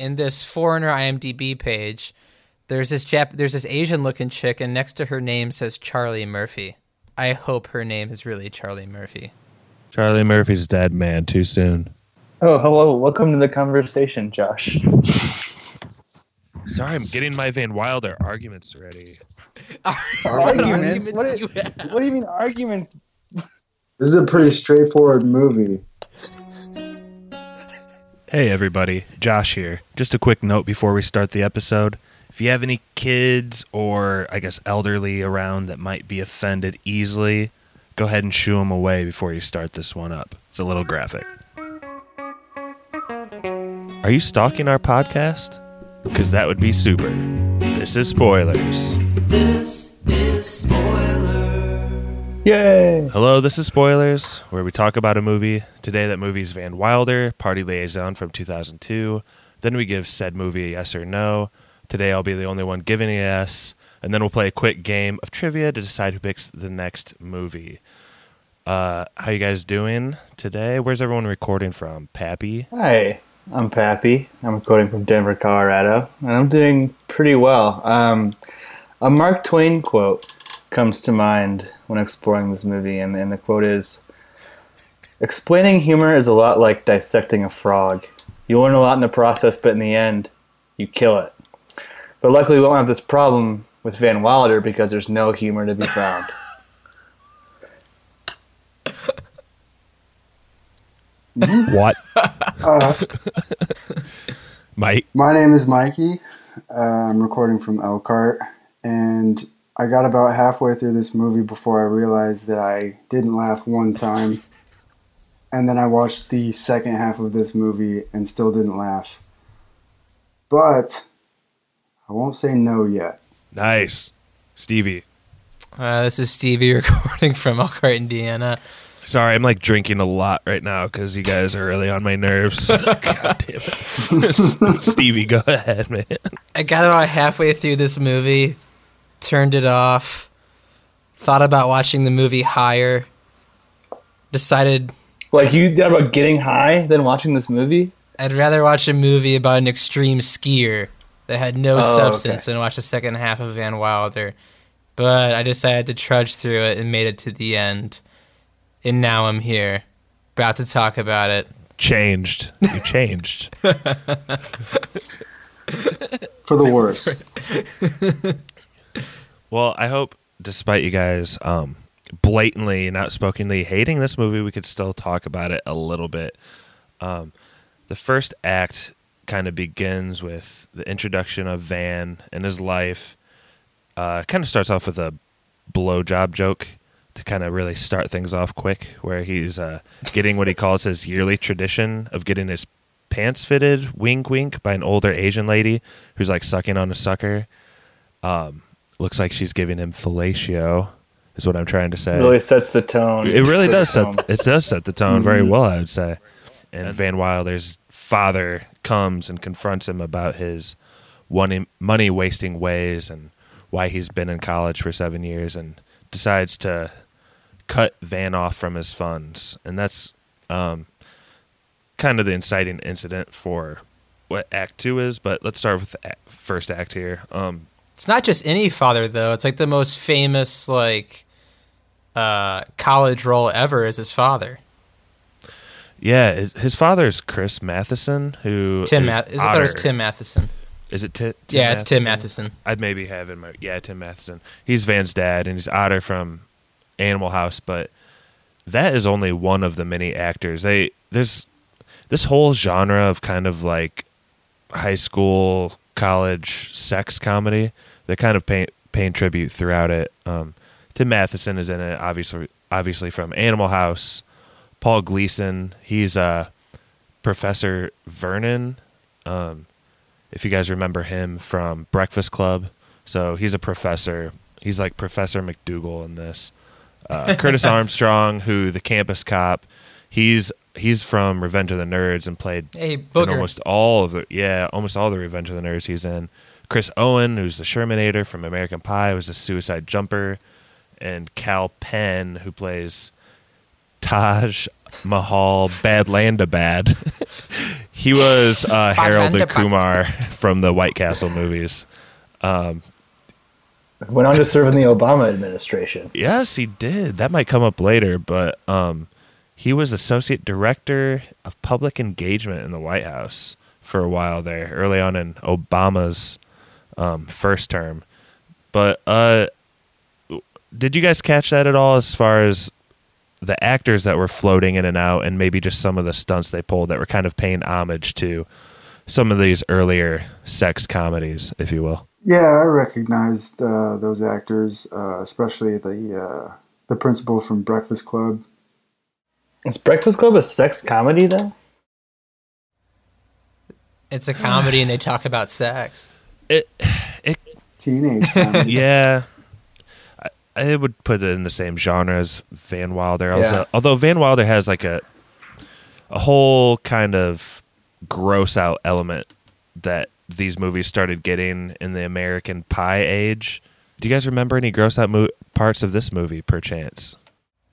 in this foreigner IMDb page, there's this Jap- there's this Asian looking chick, and next to her name says Charlie Murphy. I hope her name is really Charlie Murphy. Charlie Murphy's dead, man. Too soon. Oh, hello. Welcome to the conversation, Josh. Sorry, I'm getting my Van Wilder arguments ready. What Arguments? What do you have? What do you mean arguments? This is a pretty straightforward movie. Hey, everybody. Josh here. Just a quick note before we start the episode. If you have any kids or, I guess, elderly around that might be offended easily, go ahead and shoo them away before you start this one up. It's a little graphic. Are you stalking our podcast? Because that would be super. This is spoilers. Yay! Hello, this is Spoilers, where we talk about a movie. Today, that movie is Van Wilder, Party Liaison from 2002. Then we give said movie a yes or no. Today, I'll be the only one giving a yes. And then we'll play a quick game of trivia to decide who picks the next movie. Uh, how you guys doing today? Where's everyone recording from? Pappy? Hi, I'm Pappy. I'm recording from Denver, Colorado, and I'm doing pretty well. Um, a Mark Twain quote comes to mind when exploring this movie, and, and the quote is Explaining humor is a lot like dissecting a frog. You learn a lot in the process, but in the end, you kill it. But luckily, we won't have this problem with Van Wilder because there's no humor to be found. What? Uh, Mike? my name is Mikey. Uh, I'm recording from Elkhart, and I got about halfway through this movie before I realized that I didn't laugh one time. And then I watched the second half of this movie and still didn't laugh. But I won't say no yet. Nice. Stevie. Uh, this is Stevie recording from Elkhart, Indiana. Sorry, I'm like drinking a lot right now because you guys are really on my nerves. God damn it. Stevie, go ahead, man. I got about halfway through this movie, turned it off, thought about watching the movie Higher, decided like, you thought about getting high than watching this movie? I'd rather watch a movie about an extreme skier that had no Oh, substance okay. than watch the second half of Van Wilder. But I decided to trudge through it and made it to the end. And now I'm here, about to talk about it. Changed. You changed. For the worse. well, I hope, despite you guys um, blatantly and outspokenly hating this movie, we could still talk about it a little bit. Um, the first act kind of begins with the introduction of Van and his life. Uh, kind of starts off with a blowjob joke to kind of really start things off quick, where he's uh, getting what he calls his yearly tradition of getting his pants fitted, wink wink, by an older Asian lady who's like sucking on a sucker. Um, looks like she's giving him fellatio, is what I'm trying to say. really sets the tone. It really for does the film. set it does set the tone very Mhm. well, I would say. And Van Wilder's father comes and confronts him about his one money wasting ways and why he's been in college for seven years and decides to cut Van off from his funds. And that's um, kind of the inciting incident for what Act Two is. But let's start with the act, first act here. Um, It's not just any father though. It's like the most famous like uh, college role ever is his father. yeah, his, his father is Chris Matheson, who Tim is Math- is I thought it was Tim Matheson. Is it Ti- Tim? yeah, it's Tim Matheson. I'd maybe have in my yeah Tim Matheson. He's Van's dad, and he's Otter from Animal House. But that is only one of the many actors. They there's this whole genre of kind of like high school, college sex comedy. They kind of pay, paying tribute throughout it. Um, Tim Matheson is in it, obviously, obviously from Animal House. Paul Gleason, he's uh, Professor Vernon. Um, if you guys remember him from Breakfast Club. So he's a professor. He's like Professor McDoogle in this. Uh, Curtis Armstrong, who the campus cop, he's he's from Revenge of the Nerds and played Hey, in almost all of the yeah almost all the Revenge of the Nerds he's in. Chris Owen, who's the Shermanator from American Pie, was a suicide jumper, and Kal Penn, who plays Taj Mahal Badalandabad. He was uh, Harold and Kumar from the White Castle movies. Went on to serve in the Obama administration. Yes, he did. That might come up later, but um, he was associate director of public engagement in the White House for a while there, early on in Obama's um, first term. But uh, did you guys catch that at all as far as the actors that were floating in and out and maybe just some of the stunts they pulled that were kind of paying homage to some of these earlier sex comedies, if you will? Yeah, I recognized uh, those actors, uh, especially the uh, the principal from Breakfast Club. Is Breakfast Club a sex comedy though? It's a comedy and they talk about sex. It, it Teenage comedy. yeah. I, I would put it in the same genre as Van Wilder. Also, Yeah. although Van Wilder has like a a whole kind of gross out element that these movies started getting in the American Pie age. Do you guys remember any gross out mo- parts of this movie, perchance?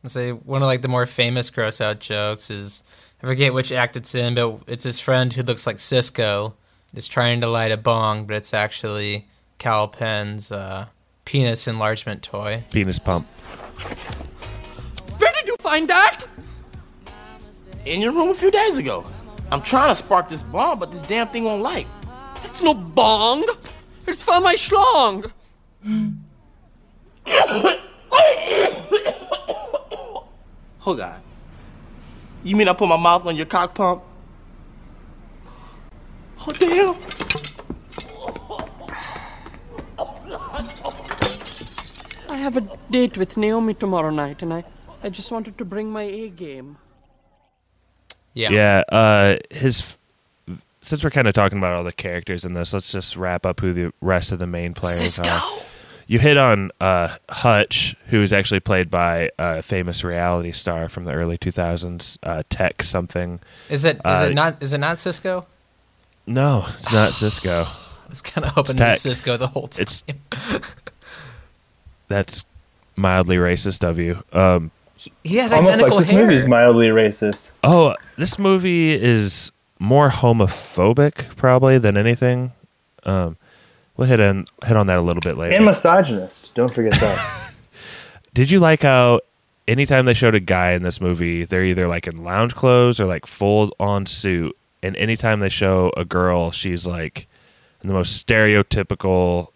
I'd say one of like the more famous gross out jokes is I forget which act it's in, but it's his friend who looks like Sisqo is trying to light a bong, but it's actually Kal Penn's uh, penis enlargement toy. Penis pump. Where did you find that? In your room a few days ago. I'm trying to spark this bomb, but this damn thing won't light. It's no bong. It's for my schlong. Hold on. You mean I put my mouth on your cock pump? Oh damn! I have a date with Naomi tomorrow night, and I, I just wanted to bring my A game. Yeah. Yeah, uh, his. Since we're kind of talking about all the characters in this, let's just wrap up who the rest of the main players are. You hit on uh, Hutch, who is actually played by a famous reality star from the early 2000s, uh, Teck something. Is it is Uh, it not is it not Sisqo? No, it's not Sisqo. I was kind of hoping It's it was Sisqo the whole time. It's that's mildly racist of you. Um, he has Almost identical like this hair. movie's mildly racist. oh, this movie is more homophobic probably than anything. Um, we'll hit on hit on that a little bit later. And misogynist. Don't forget that. Did you like how anytime they showed a guy in this movie, they're either like in lounge clothes or like full on suit, and anytime they show a girl, she's like in the most stereotypical,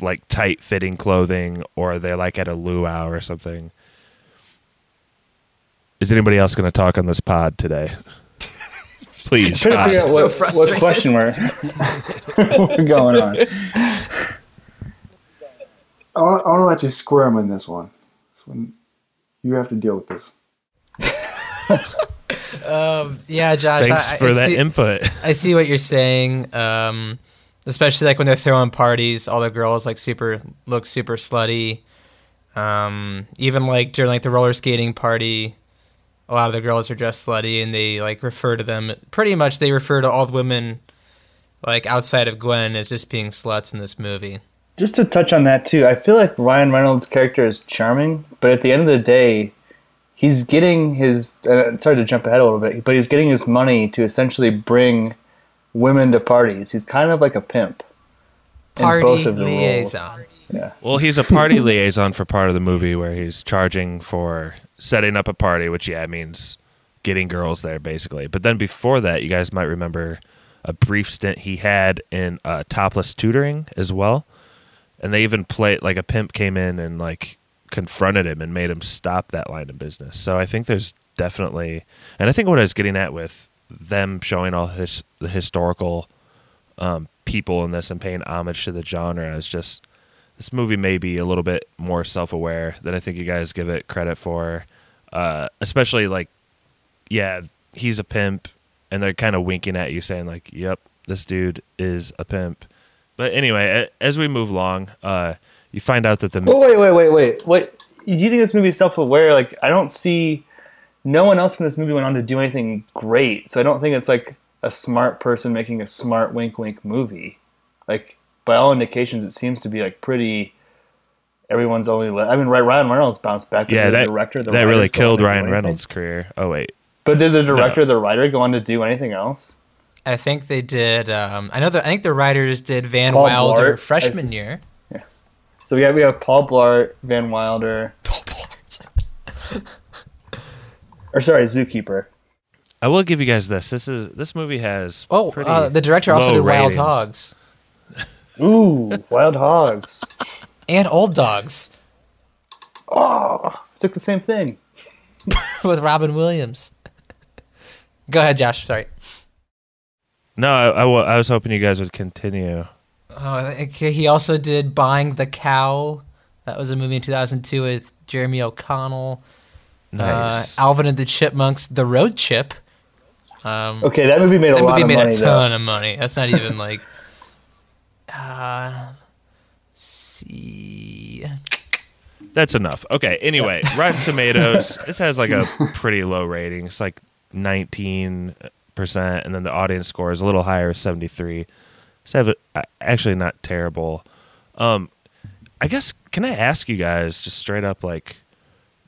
like tight fitting clothing, or they're like at a luau or something. Is anybody else going to talk on this pod today? Please. trying to figure out so what, frustrated. what question we're, we're going on. I want, I want to let you squirm in this one. This one, you have to deal with this. Um, yeah, Josh. Thanks I, for I that see, input. I see what you're saying. Um, especially like when they're throwing parties, all the girls like super look super slutty. Um, even like during like the roller skating party, a lot of the girls are dressed slutty, and they like refer to them. Pretty much, they refer to all the women like outside of Gwen as just being sluts in this movie. Just to touch on that too, I feel like Ryan Reynolds' character is charming, but at the end of the day, he's getting his. Uh, sorry to jump ahead a little bit, but he's getting his money to essentially bring women to parties. He's kind of like a pimp. Party both of roles. liaison. Yeah. Well, he's a party liaison for part of the movie where he's charging for setting up a party, which yeah means getting girls there basically. But then before that, you guys might remember a brief stint he had in uh, topless tutoring as well, and they even played like a pimp came in and like confronted him and made him stop that line of business. So I think there's definitely, and I think what I was getting at with them showing all his the historical um, people in this and paying homage to the genre is just this movie may be a little bit more self-aware than I think you guys give it credit for. Uh, especially like, yeah, he's a pimp, and they're kind of winking at you, saying like, "Yep, this dude is a pimp." But anyway, as we move along, uh, you find out that the Oh wait, wait, wait, wait. What? You think this movie is self-aware? Like, I don't see. No one else in this movie went on to do anything great, so I don't think it's like a smart person making a smart wink, wink movie. Like, by all indications, it seems to be like pretty. Everyone's only. Le- I mean, right? Ryan Reynolds bounced back. yeah, Did the that director, the that really writers go on killed Ryan? Reynolds' career. Oh wait, But did the director, the writer, go on to do anything else? I think they did. Um, I know that I think the writers did Van Paul Wilder Blart. freshman year. So we have we have Paul Blart, Van Wilder, Paul Blart. or sorry, Zookeeper. I will give you guys this. This is this movie has Oh, uh, the director also low did Wild ratings. Hogs Ooh, Wild Hogs. and Old Dogs Oh, it's like the same thing. with Robin Williams. Go ahead, Josh. Sorry. No, I, I I was hoping you guys would continue. Oh, he also did Buying the Cow. That was a movie in 2002 with Jeremy O'Connell. Nice. Uh, Alvin and the Chipmunks, The Road Chip. Um, Okay, that movie made a that lot movie of made money. a though. ton of money. That's not even like. Uh, see. That's enough. Okay. Anyway, Rotten Tomatoes. This has like a pretty low rating. It's like 19 percent, and then the audience score is a little higher, 73. So have actually not terrible. Um, I guess can I ask you guys just straight up like,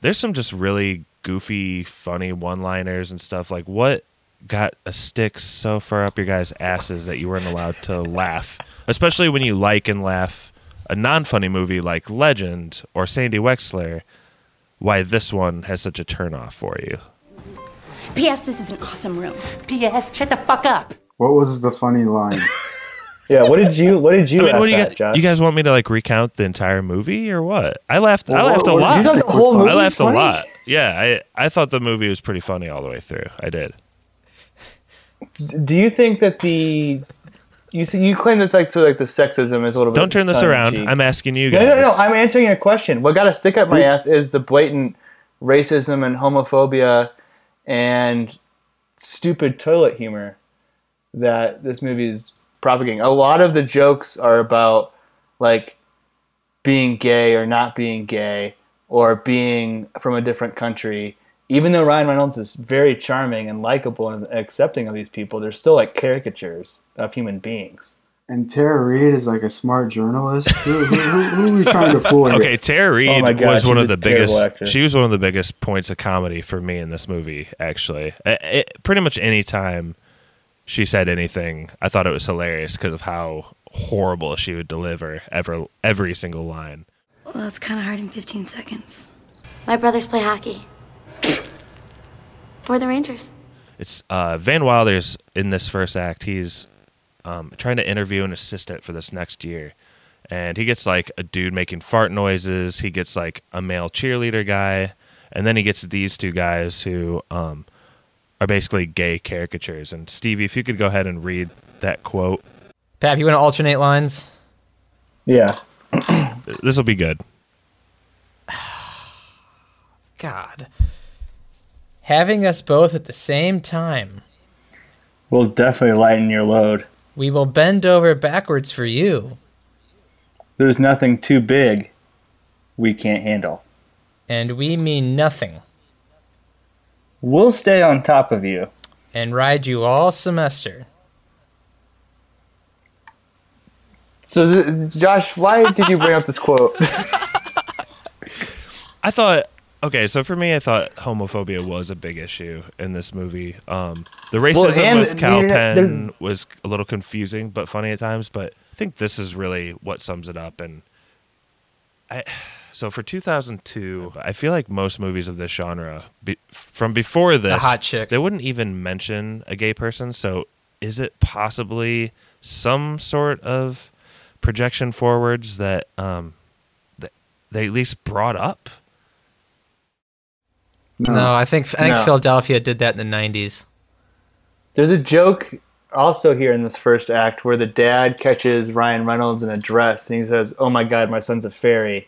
there's some just really goofy, funny one-liners and stuff. Like, what got a stick so far up your guys' asses that you weren't allowed to laugh, especially when you like and laugh a non-funny movie like Legend or Sandy Wexler? Why this one has such a turnoff for you? P.S. This is an awesome room. P.S. Shut the fuck up. What was the funny line? Yeah, what did you what did you I mean, what do you at, guys? Josh? You guys want me to like recount the entire movie or what? I laughed. I Well, laughed a lot. you thought the whole I movie I was laughed a lot. Yeah, I I thought the movie was pretty funny all the way through. I did. Do you think that the you see, you claim that like so like the sexism is a little bit Don't turn this around. tongue-in-cheek. I'm asking you No, guys. no, no. No. I'm answering a question. What got to stick up my ass is the blatant racism and homophobia and stupid toilet humor that this movie is propagating. A lot of the jokes are about like being gay or not being gay or being from a different country. Even though Ryan Reynolds is very charming and likable and accepting of these people, they're still like caricatures of human beings. And Tara Reid is like a smart journalist. Who, who, who, who are we trying to fool here? Okay, Tara oh Reid Oh God, was one of the biggest. actress. She was one of the biggest points of comedy for me in this movie. Actually, I- it, pretty much any time she said anything, I thought it was hilarious because of how horrible she would deliver ever every single line. Well, it's kind of hard in 15 seconds. My brothers play hockey. For the Rangers. It's uh, Van Wilder's in this first act. He's um, trying to interview an assistant for this next year, and he gets like a dude making fart noises. He gets like a male cheerleader guy, and then he gets these two guys who um, are basically gay caricatures. And Stevie, if you could go ahead and read that quote, Pap, you want to alternate lines? Yeah. this will be good. God. Having us both at the same time. We'll definitely lighten your load. We will bend over backwards for you, There's nothing too big we can't handle. and we mean nothing, We'll stay on top of you. and ride you all semester. So, th- Josh, why did you bring up this quote? I thought okay, so for me, I thought homophobia was a big issue in this movie. Um, the racism and with Kal you Penn there's- was a little confusing, but funny at times. But I think this is really what sums it up. And I, so for 2002, I feel like most movies of this genre, be, from before this, hot chick. they wouldn't even mention a gay person. So is it possibly some sort of projection forwards that um, that they at least brought up? No, I think I think No. Philadelphia did that in the '90s. There's a joke also here in this first act where the dad catches Ryan Reynolds in a dress and he says, "Oh my God, my son's a fairy."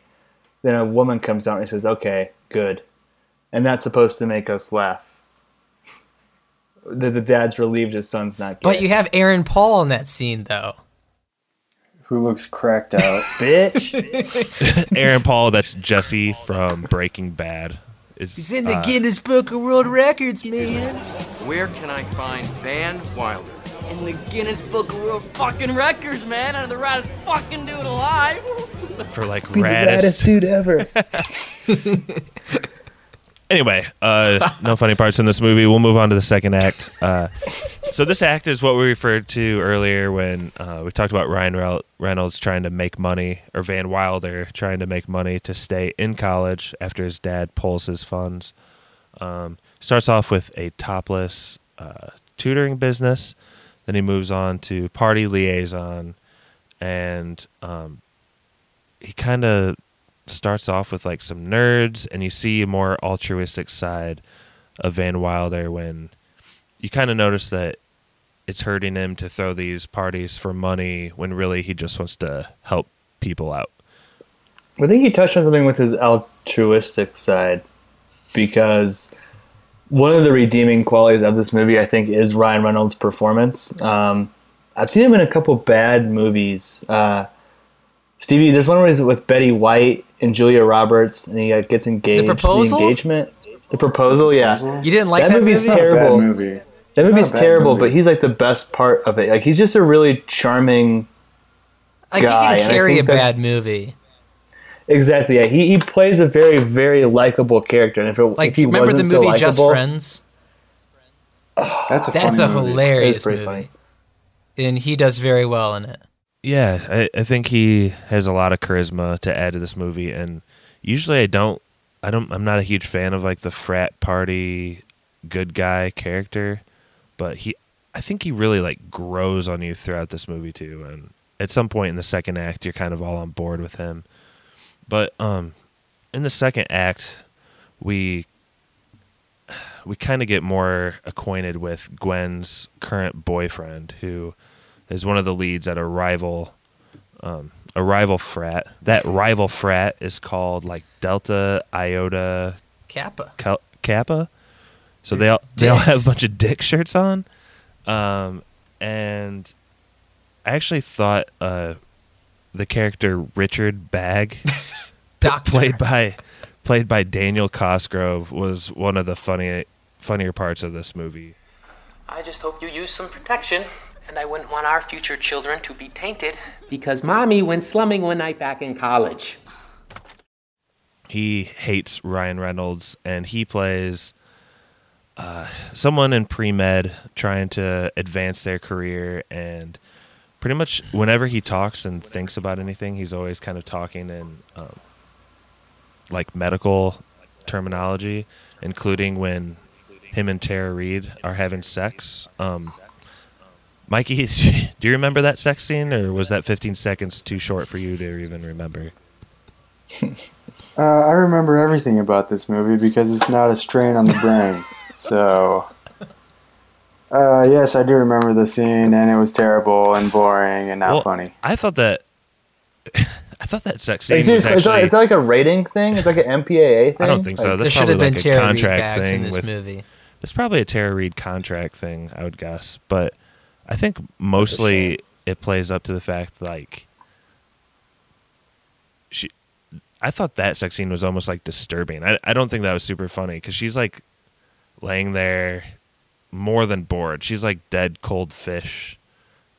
Then a woman comes out and says, "Okay, good," and that's supposed to make us laugh. That the dad's relieved his son's not gay. But you have Aaron Paul in that scene, though. Who looks cracked out? bitch. Aaron Paul, that's Jesse from Breaking Bad. Is He's in the uh, Guinness Book of World Records, man. Where can I find Van Wilder? In the Guinness Book of World fucking Records, man. Under the raddest fucking dude alive. For like Be the raddest. dude ever. Anyway, uh, no funny parts in this movie. We'll move on to the second act. Uh, so this act is what we referred to earlier when uh, we talked about Ryan Reynolds trying to make money, or Van Wilder trying to make money to stay in college after his dad pulls his funds. Um, starts off with a topless uh, tutoring business. Then he moves on to party liaison, and um, he kind of starts off with like some nerds, and you see a more altruistic side of Van Wilder when you kind of notice that it's hurting him to throw these parties for money when really he just wants to help people out. I think he touched on something with his altruistic side because one of the redeeming qualities of this movie, I think, is Ryan Reynolds' performance. Um, I've seen him in a couple bad movies. Uh, Stevie, there's one where he's with Betty White and Julia Roberts, and he uh, gets engaged. The Proposal? The engagement. The proposal, yeah. You didn't like that, movie? that, movie's movie? terrible. Bad movie. That movie's not a bad terrible, movie. but he's like the best part of it. Like he's just a really charming. Like guy, he can carry a think bad movie. Exactly. Yeah, he, he plays a very very likable character, and if it Like if he remember the wasn't so movie Just likable- Friends? That's a That's funny a movie. hilarious movie, funny. and he does very well in it. Yeah, I, I think he has a lot of charisma to add to this movie, and usually I don't, I don't, I'm not a huge fan of like the frat party good guy character, but he, I think he really like grows on you throughout this movie too, and at some point in the second act, you're kind of all on board with him. But um, in the second act, we we kind of get more acquainted with Gwen's current boyfriend, who is one of the leads at a rival um, a rival frat. That rival frat is called like Delta Iota Kappa. Cal- Kappa. So they all they all have a bunch of dick shirts on, um, and I actually thought uh, the character Richard Bagg, Doctor. played by played by Daniel Cosgrove, was one of the funny funnier parts of this movie. I just hope you use some protection, and I wouldn't want our future children to be tainted. Because mommy went slumming one night back in college. he hates Ryan Reynolds and he plays uh, someone in pre med trying to advance their career and pretty much whenever he talks and thinks about anything, he's always kind of talking in um, like medical terminology, including when him and Tara Reid are having sex. Um, Mikey, do you remember that sex scene, or was that 15 seconds too short for you to even remember? Uh, I remember everything about this movie because it's not a strain on the brain. so, uh, yes, I do remember the scene, and it was terrible and boring and not Well, funny. I thought that. I thought that sex scene Like, was seriously, is, that, that like a rating thing? Is like an MPAA thing? I don't think so. Like, There That's should have probably been like a Tara Reid contract bags in thing this with- movie. It's probably a Tara Reid contract thing, I would guess. But I think mostly it plays up to the fact like she. I thought that sex scene was almost like disturbing. I I don't think that was super funny because she's like laying there more than bored. She's like dead cold fish,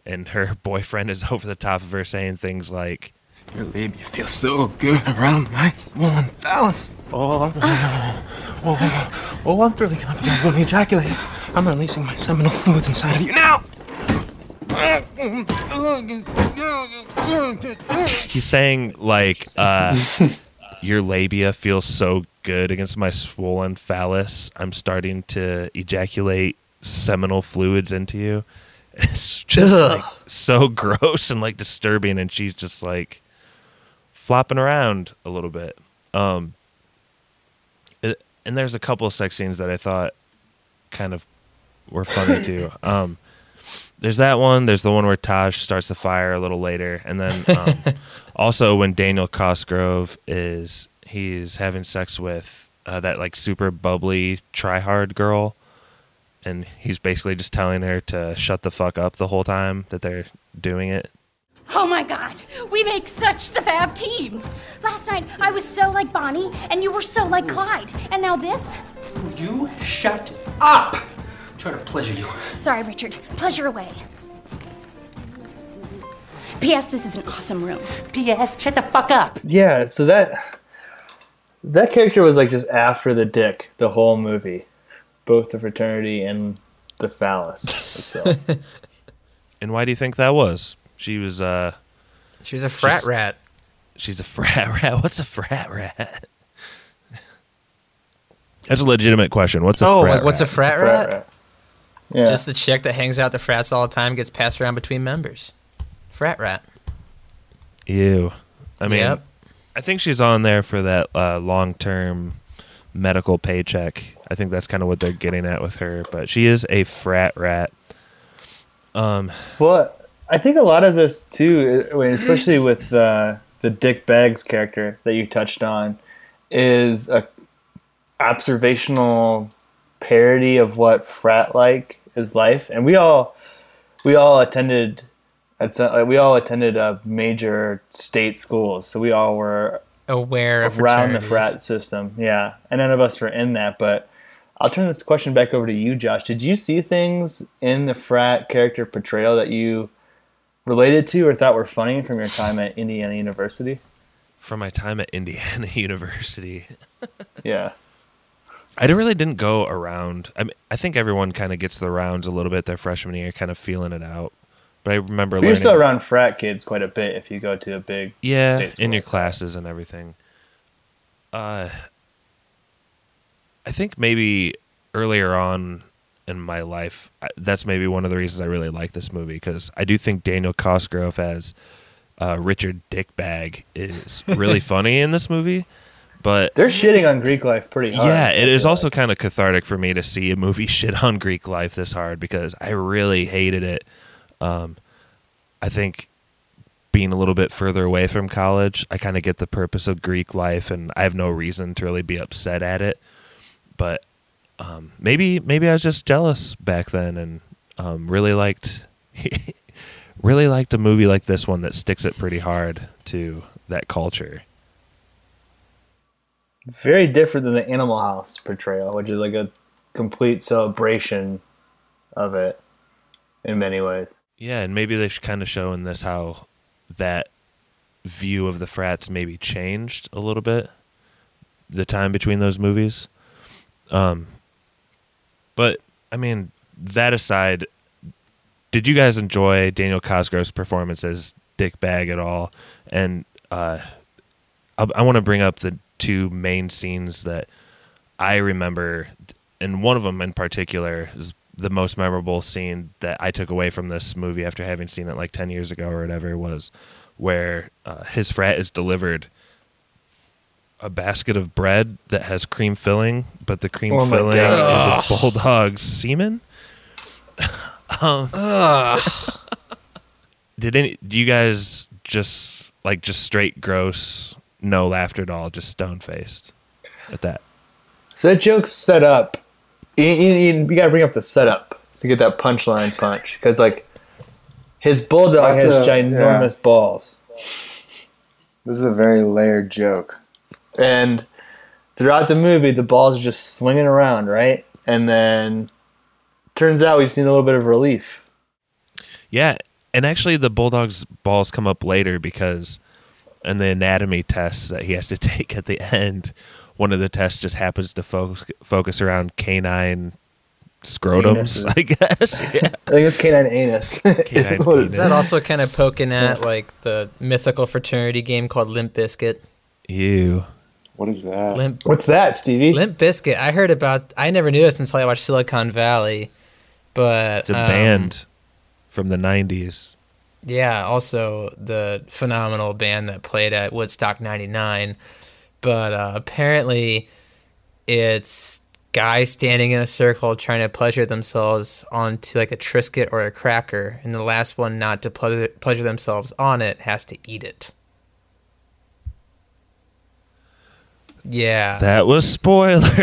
and her boyfriend is over the top of her saying things like. Your labia feels so good around my swollen phallus. Oh, oh, oh, oh, I'm really confident when we ejaculate. I'm releasing my seminal fluids inside of you now. He's saying like uh your labia feels so good against my swollen phallus i'm starting to ejaculate seminal fluids into you. It's just like so gross and like disturbing and she's just like flopping around a little bit. Um it, and there's a couple of sex scenes that i thought kind of were funny too. Um there's that one. There's the one where Taj starts the fire a little later, and then um, also when Daniel Cosgrove is he's having sex with uh, that like super bubbly try hard girl, and he's basically just telling her to shut the fuck up the whole time that they're doing it. Oh my god, we make such the fab team. Last night I was so like Bonnie, and you were so like Clyde. And now this? You shut up! I'm trying to pleasure you. Sorry, Richard. Pleasure away. P.S. This is an awesome room. P.S. Shut the fuck up. Yeah, so that That character was like just after the dick the whole movie, both the fraternity and the phallus. And why do you think that was? She was uh She was a frat She's- rat. she's a frat rat. What's a frat rat? That's a legitimate question. What's a Oh, frat like what's a rat? frat Frat rat? rat. Yeah. Just the chick that hangs out the frats all the time, gets passed around between members. Frat rat. Ew. I mean, Yep. I think she's on there for that uh, long-term medical paycheck. I think that's kind of what they're getting at with her. But she is a frat rat. Um, Well, I think a lot of this too, especially with uh, the Dick Bags character that you touched on, is a observational parody of what frat like is life, and we all we all attended at some, like, we all attended uh, major state schools, so we all were Aware of around the frat system. Yeah, and none of us were in that. But I'll turn this question back over to you, Josh. Did you see things in the frat character portrayal that you related to or thought were funny from your time at Indiana University? from my time at Indiana University, Yeah. I really didn't go around. I mean, I think everyone kind of gets the rounds a little bit their freshman year, kind of feeling it out. But I remember But you're still around frat kids quite a bit if you go to a big yeah state in your classes and everything uh i think maybe earlier on in my life that's maybe one of the reasons i really like this movie because i do think daniel cosgrove as uh, richard dickbag is really funny in this movie but They're shitting on Greek life pretty hard. yeah, it is also kind of cathartic for me to see a movie shit on Greek life this hard because I really hated it. Um, I think being a little bit further away from college, I kind of get the purpose of Greek life, and I have no reason to really be upset at it. But um, maybe maybe I was just jealous back then, and um, really liked really liked a movie like this one that sticks it pretty hard to that culture. Very different than the Animal House portrayal, which is like a complete celebration of it in many ways. Yeah, and maybe they should kind of show in this how that view of the frats maybe changed a little bit the time between those movies. Um but I mean, that aside, did you guys enjoy Daniel Cosgrove's performance as Dick Bag at all? And uh I, I want to bring up the two main scenes that I remember, and one of them in particular is the most memorable scene that I took away from this movie after having seen it like 10 years ago or whatever was where uh, his frat is delivered a basket of bread that has cream filling, but the cream Oh filling is a bulldog's semen. um, did any do you guys just like just straight gross no laughter at all just stone faced at that So that joke's set up. You, you, you, you gotta bring up the setup to get that punchline punch. Because, like, his bulldog That's has a- ginormous balls. This is a very layered joke. And throughout the movie, the balls are just swinging around, right? And then turns out we just need a little bit of relief. Yeah, and actually, the Bulldogs' balls come up later because, in the anatomy tests that he has to take at the end, one of the tests just happens to focus focus around canine scrotums. Anuses. I guess. Yeah. I think it's canine anus. Canine Is what that also kind of poking at like the mythical fraternity game called Limp Biscuit? Ew. What is that? Limp What's that, Stevie? Limp Biscuit. I heard about. I never knew this until I watched Silicon Valley. But It's a um, band from the '90s. Yeah, also the phenomenal band that played at Woodstock 99. But uh, apparently, it's guys standing in a circle trying to pleasure themselves onto like a Triscuit or a cracker, and the last one not to pleasure, pleasure themselves on it has to eat it. Yeah. That was spoilers.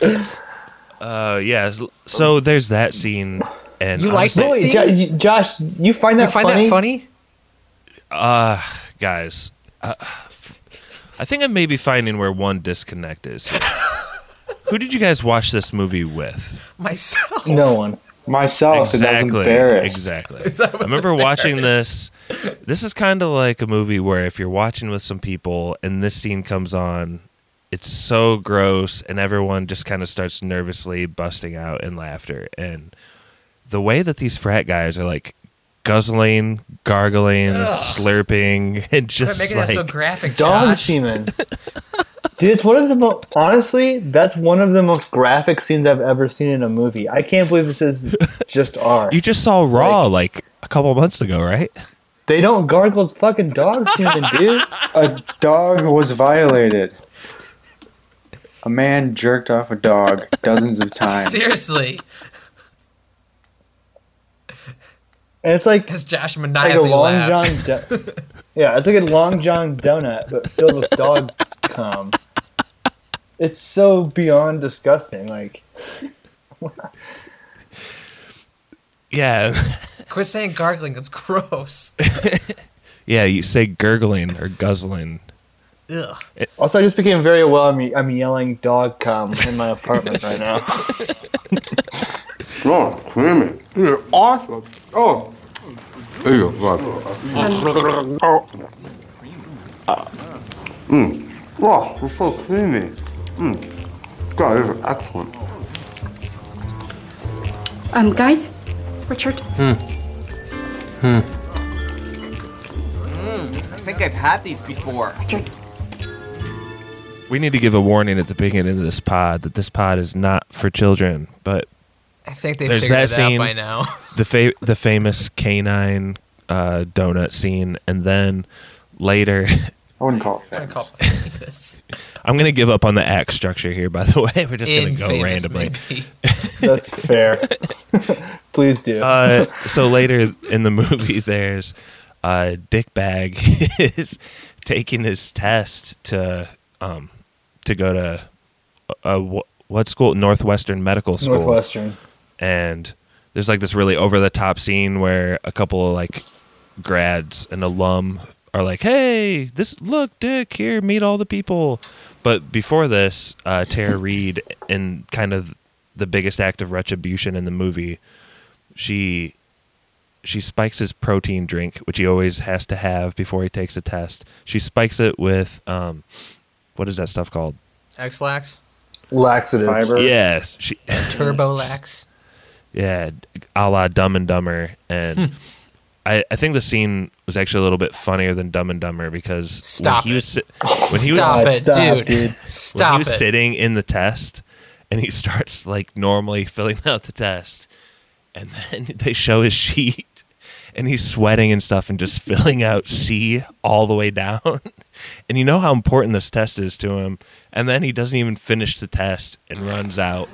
uh, yeah. So there's that scene, and You liked honestly- that scene? Jo- Josh, you find that you find funny? that funny? Uh, guys, uh, I think I'm maybe finding where one disconnect is. Who did you guys watch this movie with? Myself. No one. Myself, because I was embarrassed. Exactly. I remember watching this. This is kind of like a movie where if you're watching with some people and this scene comes on, it's so gross and everyone just kind of starts nervously busting out in laughter. And the way that these frat guys are like guzzling, gargling, Ugh. slurping, and just making like that so graphic, Dog Josh. semen. Dude, it's one of the most. Honestly, that's one of the most graphic scenes I've ever seen in a movie. I can't believe this is just R. you just saw Raw like, a couple months ago, right? They don't gargle fucking dog semen, dude. A dog was violated. A man jerked off a dog dozens of times. Seriously, And it's like as Josh like a long laughs. john. Do- yeah, it's like a long john donut, but filled with dog cum. It's so beyond disgusting. Like, Yeah. Quit saying gargling. It's gross. yeah, you say gurgling or guzzling. Ugh. also, I just became very aware. I'm, I'm yelling dog cum in my apartment right now. Oh, creamy. You're awesome. Oh. There you go. Oh. Mmm. Wow, it's so creamy. Mmm. God, this is excellent. Um, guys, Richard. Hmm. Hmm. I think I've had these before. We need to give a warning at the beginning of this pod that this pod is not for children, but I think they there's figured that it out by now. the fa- the famous canine uh, donut scene, and then later, I wouldn't call it I famous. call it famous. I'm gonna give up on the act structure here. By the way, we're just gonna go randomly. That's fair. Please do. Uh, so later in the movie, there's uh, Dick Bag is taking his test to um, to go to uh, wh- what school? Northwestern Medical School. Northwestern. and there's like this really over the top scene where a couple of like grads and alum are like, "Hey, this look, Dick, here, meet all the people." But before this, uh, Tara Reid, in kind of the biggest act of retribution in the movie, she she spikes his protein drink, which he always has to have before he takes a test. She spikes it with um, what is that stuff called? Ex-Lax, Laxative. Fiber. Yeah, she Turbolax. Yeah, a la Dumb and Dumber, and hmm. I, I think the scene was actually a little bit funnier than Dumb and Dumber because Stop when he was si- when oh, he Stop was it, Stop, dude. dude. Stop when he was it. sitting in the test and he starts like normally filling out the test, and then they show his sheet and he's sweating and stuff and just filling out C all the way down. and you know how important this test is to him. And then he doesn't even finish the test and runs out.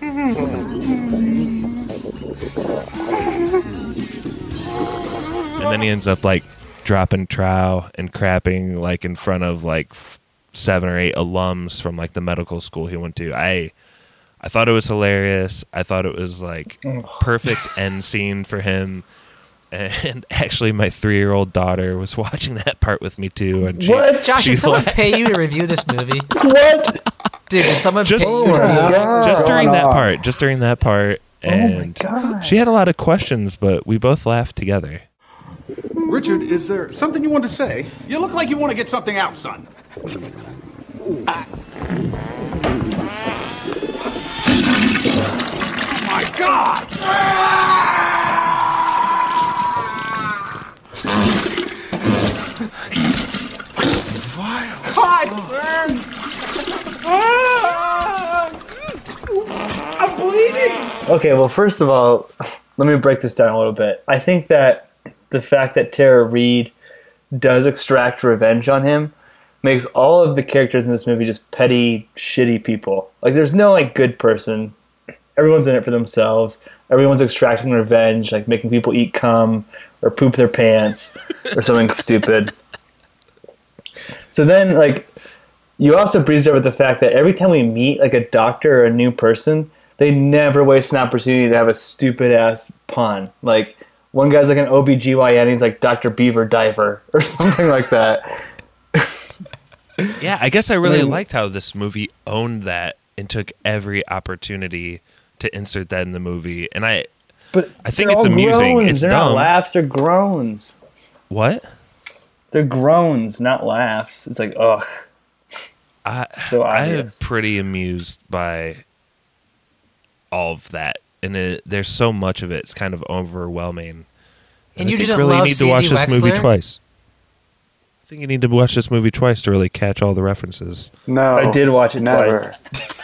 and then he ends up like dropping trow and crapping like in front of like f- seven or eight alums from like the medical school he went to. I I thought it was hilarious. I thought it was like perfect end scene for him. And actually, my three-year-old daughter was watching that part with me too. And she, What? Josh, she did someone laughed. pay you to review this movie? What? Dude, did someone Just- pay Oh you to oh my review it? God. just during that part, just during that part, Oh my and God. she had a lot of questions, but we both laughed together. Richard, is there something you want to say? You look like you want to get something out, son. Ah. Oh my God! Ah. Cut! I'm bleeding! Okay, well, first of all, let me break this down a little bit. I think that the fact that Tara Reid does extract revenge on him makes all of the characters in this movie just petty, shitty people. Like, there's no like good person. Everyone's in it for themselves. Everyone's extracting revenge, like making people eat cum or poop their pants or something stupid. So then, like, you also breezed over the fact that every time we meet like a doctor or a new person, they never waste an opportunity to have a stupid ass pun. Like one guy's like an OBGYN, he's like Dr. Beaver Diver or something like that. Yeah, I guess I really mean- liked how this movie owned that and took every opportunity to insert that in the movie. And I But I think it's all amusing. Groans. It's they're dumb. not laughs. They're groans. What? They're groans, not laughs. It's like ugh. I So I am pretty amused by all of that, and it, there's so much of it. It's kind of overwhelming. And I you think didn't really love need to watch Sandy this movie twice. I think you need to watch this movie twice to really catch all the references. No, I did watch it never. twice.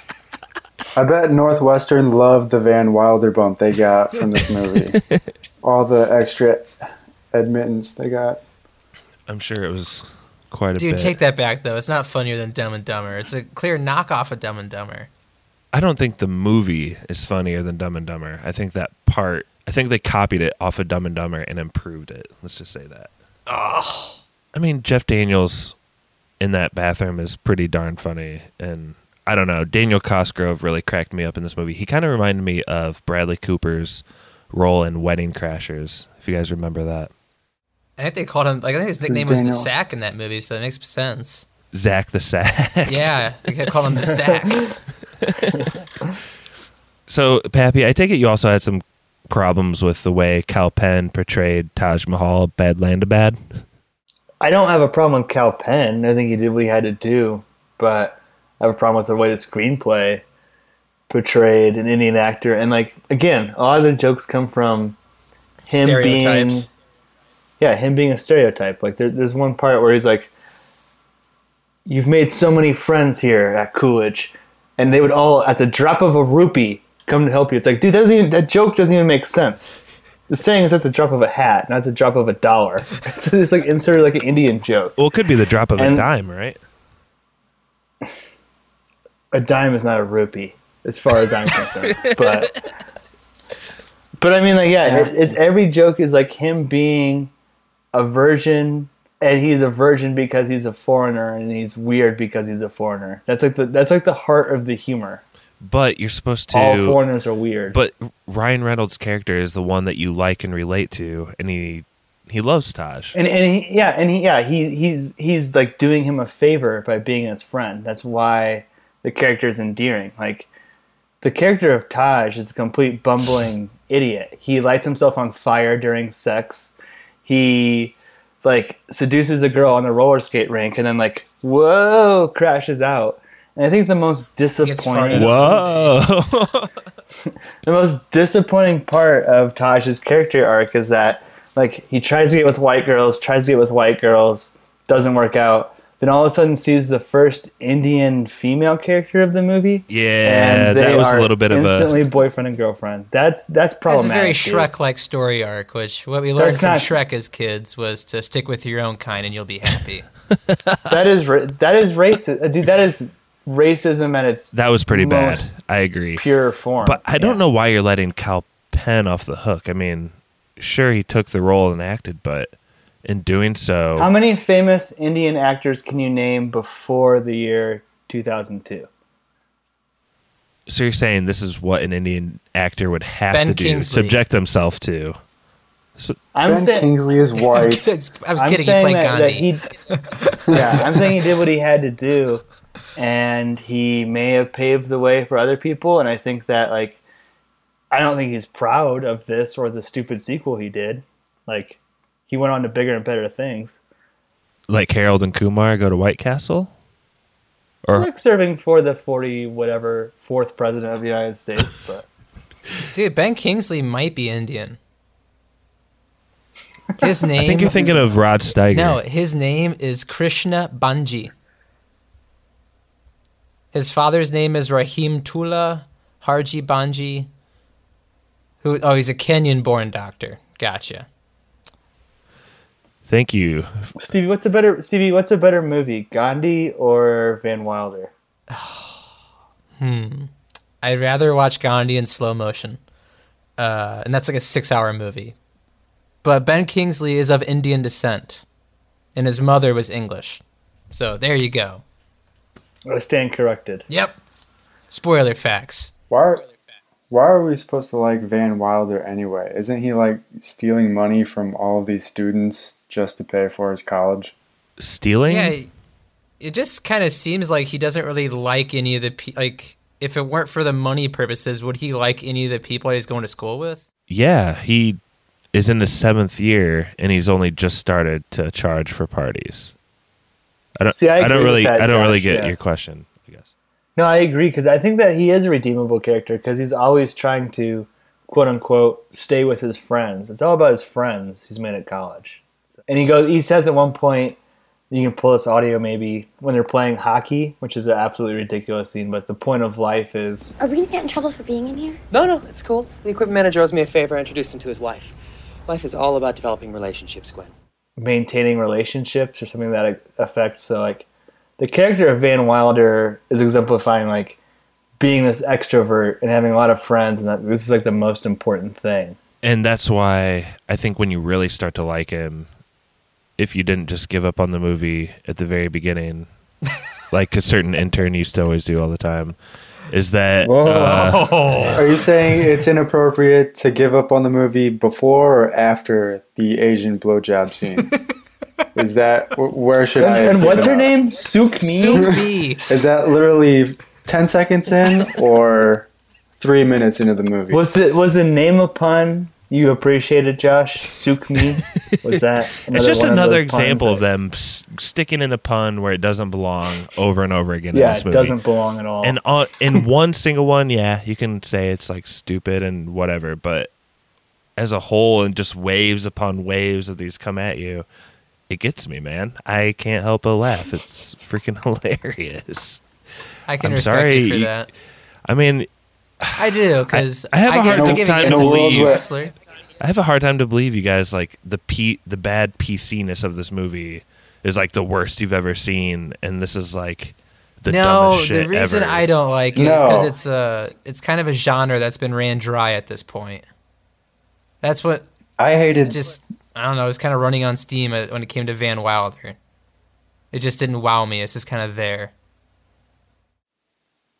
I bet Northwestern loved the Van Wilder bump they got from this movie. All the extra admittance they got. I'm sure it was quite a Dude, bit. take that back though. It's not funnier than Dumb and Dumber. It's a clear knockoff of Dumb and Dumber. I don't think the movie is funnier than Dumb and Dumber. I think that part. I think they copied it off of Dumb and Dumber and improved it. Let's just say that. Oh, I mean, Jeff Daniels in that bathroom is pretty darn funny, and I don't know. Daniel Cosgrove really cracked me up in this movie. He kind of reminded me of Bradley Cooper's role in Wedding Crashers. If you guys remember that, I think they called him like I think his nickname was the Sack in that movie, so it makes sense. Zach the Sack. Yeah, they kept calling him the Sack. So, Pappy, I take it you also had some problems with the way Kal Penn portrayed Taj Mahal, Badalandabad. I don't have a problem with Kal Penn. I think he did what he had to do, but I have a problem with the way the screenplay portrayed an Indian actor. And like again, a lot of the jokes come from him being yeah, him being a stereotype. Like there, there's one part where he's like, "You've made so many friends here at Coolidge, and they would all, at the drop of a rupee, come to help you." It's like, dude, that, doesn't even, that joke doesn't even make sense. The saying is at the drop of a hat, not the drop of a dollar. it's like inserted like an Indian joke. Well, it could be the drop of a dime, right? A dime is not a rupee, as far as I'm concerned. but, but I mean, like, yeah, It's, it's every joke is like him being a virgin, and he's a virgin because he's a foreigner, and he's weird because he's a foreigner. That's like the that's like the heart of the humor. But you're supposed to. All foreigners are weird. But Ryan Reynolds' character is the one that you like and relate to, and he he loves Taj. And and he, yeah, and he yeah he he's he's like doing him a favor by being his friend. That's why the character is endearing. Like the character of Taj is a complete bumbling idiot. He lights himself on fire during sex. He like seduces a girl on the roller skate rink and then like whoa crashes out. And I think the most disappointing Whoa! the most disappointing part of Taj's character arc is that like he tries to get with white girls, tries to get with white girls, doesn't work out. Then all of a sudden sees the first Indian female character of the movie. Yeah, and that was a little bit of a- instantly boyfriend and girlfriend. That's that's problematic. That's a very. Shrek-like story arc, which what we learned That's from not- Shrek as kids was to stick with your own kind and you'll be happy. That is ra- that is racist, uh, dude. That is racism at its That was pretty bad. I agree. pure form. But I don't know why you're letting Kal Penn off the hook. I mean, sure he took the role and acted, but in doing so, How many famous Indian actors can you name before the year 2002? so you're saying this is what an Indian actor would have Ben to do, Kingsley. subject themselves to. So, I'm Ben saying- Kingsley is white. I was I'm kidding. He saying played that- Gandhi. that he- yeah, I'm saying he did what he had to do, and he may have paved the way for other people. And I think that, like, I don't think he's proud of this or the stupid sequel he did. Like, he went on to bigger and better things, like Harold and Kumar go to White Castle, or like serving for the 40 whatever fourth president of the United States. But Dude, Ben Kingsley might be Indian. His name. I think you're thinking of Rod Steiger. No, his name is Krishna Bhanji. His father's name is Rahim Tula Harji Banji. Who? Oh, he's a Kenyan-born doctor. Gotcha. Thank you. Stevie, what's a better Stevie? What's a better movie, Gandhi or Van Wilder? Hmm. I'd rather watch Gandhi in slow motion, uh, and that's like a six-hour movie. But Ben Kingsley is of Indian descent, and his mother was English. So there you go. I stand corrected. Yep. Spoiler facts. Why are, why are we supposed to like Van Wilder anyway? Isn't he like stealing money from all of these students just to pay for his college? Stealing? Yeah, it just kind of seems like he doesn't really like any of the pe- like. If it weren't for the money purposes, would he like any of the people he's going to school with? yeah, he is in the seventh year and he's only just started to charge for parties. I don't. See, I I, don't really. that, I don't really get yeah. your question. I guess. No, I agree because I think that he is a redeemable character because he's always trying to, quote unquote, stay with his friends. It's all about his friends he's made at college. And he goes, he says at one point, you can pull this audio maybe when they're playing hockey, which is an absolutely ridiculous scene. But the point of life is Are we gonna get in trouble for being in here? No, no, it's cool. The equipment manager owes me a favor. I introduced him to his wife. Life is all about developing relationships, Gwen. maintaining relationships or something that affects. So like, the character of Van Wilder is exemplifying like being this extrovert and having a lot of friends, and that this is like the most important thing. And that's why I think when you really start to like him, if you didn't just give up on the movie at the very beginning, like a certain intern used to always do all the time, is that uh, Are you saying it's inappropriate to give up on the movie before or after the Asian blowjob scene? Is that where should I? And, have and what's her up? name? Suk Mi. Suk Mi. Is that literally ten seconds in or three minutes into the movie? Was the was the name a pun you appreciated, it, Josh? Suk me. Was that? it's just one of another example of them s- sticking in a pun where it doesn't belong over and over again. Yeah, in this it doesn't belong at all. And on, in one single one, yeah, you can say it's like stupid and whatever, but as a whole, and just waves upon waves of these come at you, it gets me, man. I can't help but laugh. It's freaking hilarious. I can I'm respect sorry, you for that. I mean, I do because I have a hard I give time to believe. wrestler. I have a hard time to believe you guys like the p the bad PC-ness of this movie is like the worst you've ever seen, and this is like the no, the reason ever. I don't like it is because it's uh it's kind of a genre that's been ran dry at this point. That's what I hated. just I don't know. It's kind of running on steam uh, when it came to Van Wilder. It just didn't wow me. It's just kind of there.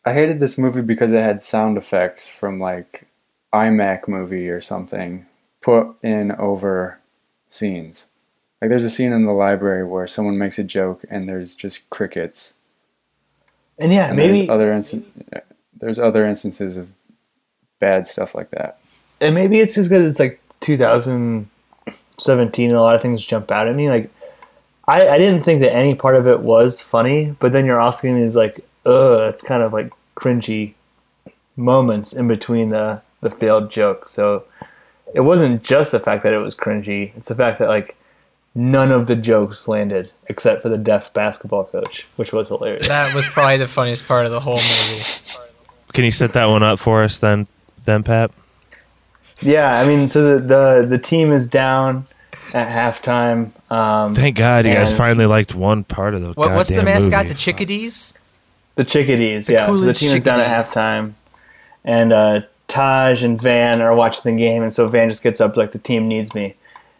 I hated this movie because it had sound effects from like iMac movie or something put in over scenes. Like there's a scene in the library where someone makes a joke and there's just crickets. And yeah, And maybe there's other there's other instances of bad stuff like that. and maybe it's just because it's like 2017 and a lot of things jump out at me like I, I didn't think that any part of it was funny but then you're asking me is like ugh it's kind of like cringy moments in between the the failed joke so it wasn't just the fact that it was cringy it's the fact that like none of the jokes landed except for the deaf basketball coach which was hilarious That was probably the funniest part of the whole movie. Can you set that one up for us then, then Pap? yeah i mean so the the, the team is down at halftime um Thank God you guys finally liked one part of the. What, what's the mascot? movie. The chickadees? The chickadees, The yeah. So the Coolidge team is down at halftime, and uh, Taj and Van are watching the game, and so Van just gets up like the team needs me,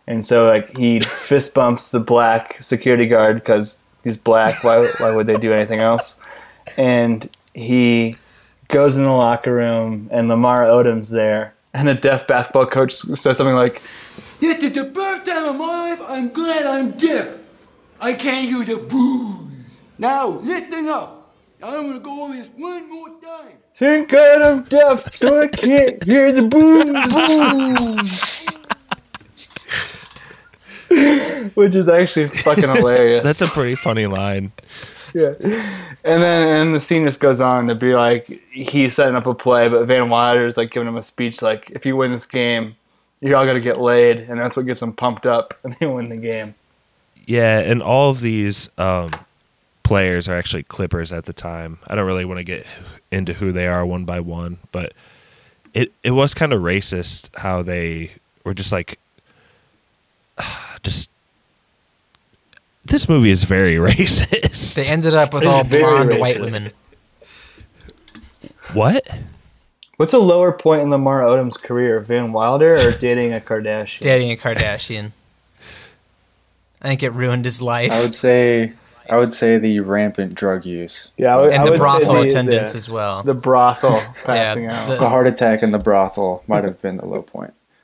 and so like he fist bumps the black security guard because he's black. Why why would they do anything else? And he goes in the locker room, and Lamar Odom's there, and the deaf basketball coach says something like, This is the first time in my life I'm glad I'm deaf. I can't use the booze. Now, listen up. I'm gonna go over this one more time. "Thank God I'm deaf, so I can't hear the boom." Which is actually fucking hilarious. That's a pretty funny line. yeah. And then and the scene just goes on to be like he's setting up a play, but Van Wilder is like giving him a speech like, if you win this game, you're all gonna get laid, and that's what gets them pumped up, and they win the game. Yeah, and all of these um, players are actually Clippers at the time. I don't really want to get into who they are one by one, but it it was kind of racist how they were just like just this movie is very racist. They ended up with all very blonde white women. What? What's a lower point in Lamar Odom's career, Van Wilder or dating a Kardashian? Dating a Kardashian. I think it ruined his life. I would say I would say the rampant drug use. Yeah, I would- and I the would say brothel the- attendance the- as well. The brothel passing out. The heart attack in the brothel might have been the low point.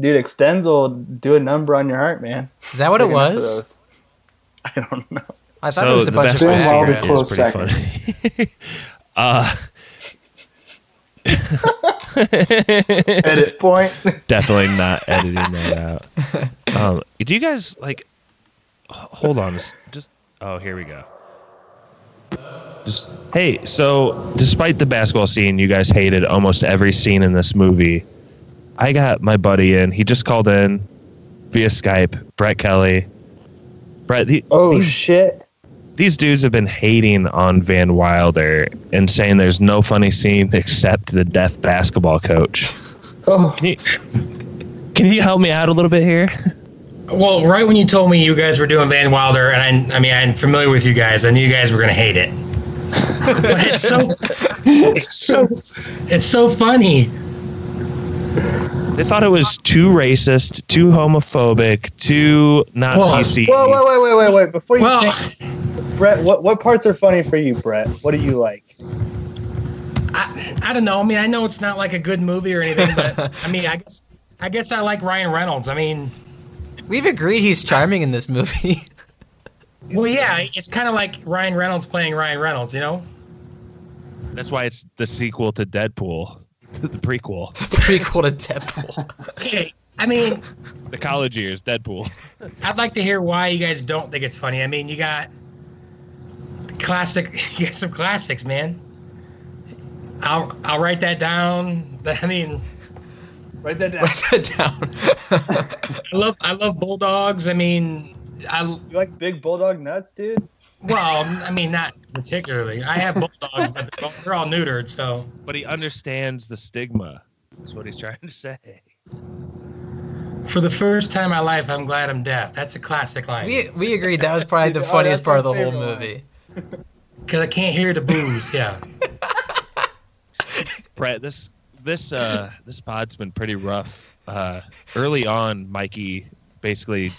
Dude, extends will do a number on your heart, man. Is that what it Taking up was? I don't know. I thought it was a bunch of Van Viagra. Wilder Is is pretty second. funny. uh, Edit point. Definitely not editing that out. Um, do you guys like? H- Hold on, just- just oh, here we go. Just hey, so despite the basketball scene, you guys hated almost every scene in this movie. I got my buddy in. He just called in via Skype. Brett Kelly. Brett. The, Oh these, shit! these dudes have been hating on Van Wilder and saying there's no funny scene except the death basketball coach. Oh, Can you, can you help me out a little bit here? Well, right when you told me you guys were doing Van Wilder, and I, I mean, I'm familiar with you guys. I knew you guys were going to hate it. but it's so, it's so, it's so funny. They thought it was too racist, too homophobic, too not Well, PC. Whoa, wait, wait, wait, wait, wait! Before you Well- think, Brett, what what parts are funny for you, Brett? What do you like? I, I don't know. I mean, I know it's not like a good movie or anything, but I mean, I guess, I guess I like Ryan Reynolds. I mean, We've agreed he's charming in this movie. well, yeah, it's kind of like Ryan Reynolds playing Ryan Reynolds, you know? That's why it's the sequel to Deadpool, the prequel, the prequel to Deadpool. Okay, I mean, the college years, Deadpool. I'd like to hear why you guys don't think it's funny. I mean, you got classic, you got some classics, man. I'll I'll write that down. I mean, Write that down. Write that down. I love I love bulldogs. I mean, I You like big bulldog nuts, dude? well, I mean, not particularly. I have bulldogs, but they're all, they're all neutered. So But he understands the stigma. That's what he's trying to say. for the first time in my life, I'm glad I'm deaf. That's a classic line. we we agreed that was probably the Oh, funniest that's part of the whole movie. Because I can't hear the booze. Yeah. Brett, this this uh this pod's been pretty rough. Uh early on, Mikey basically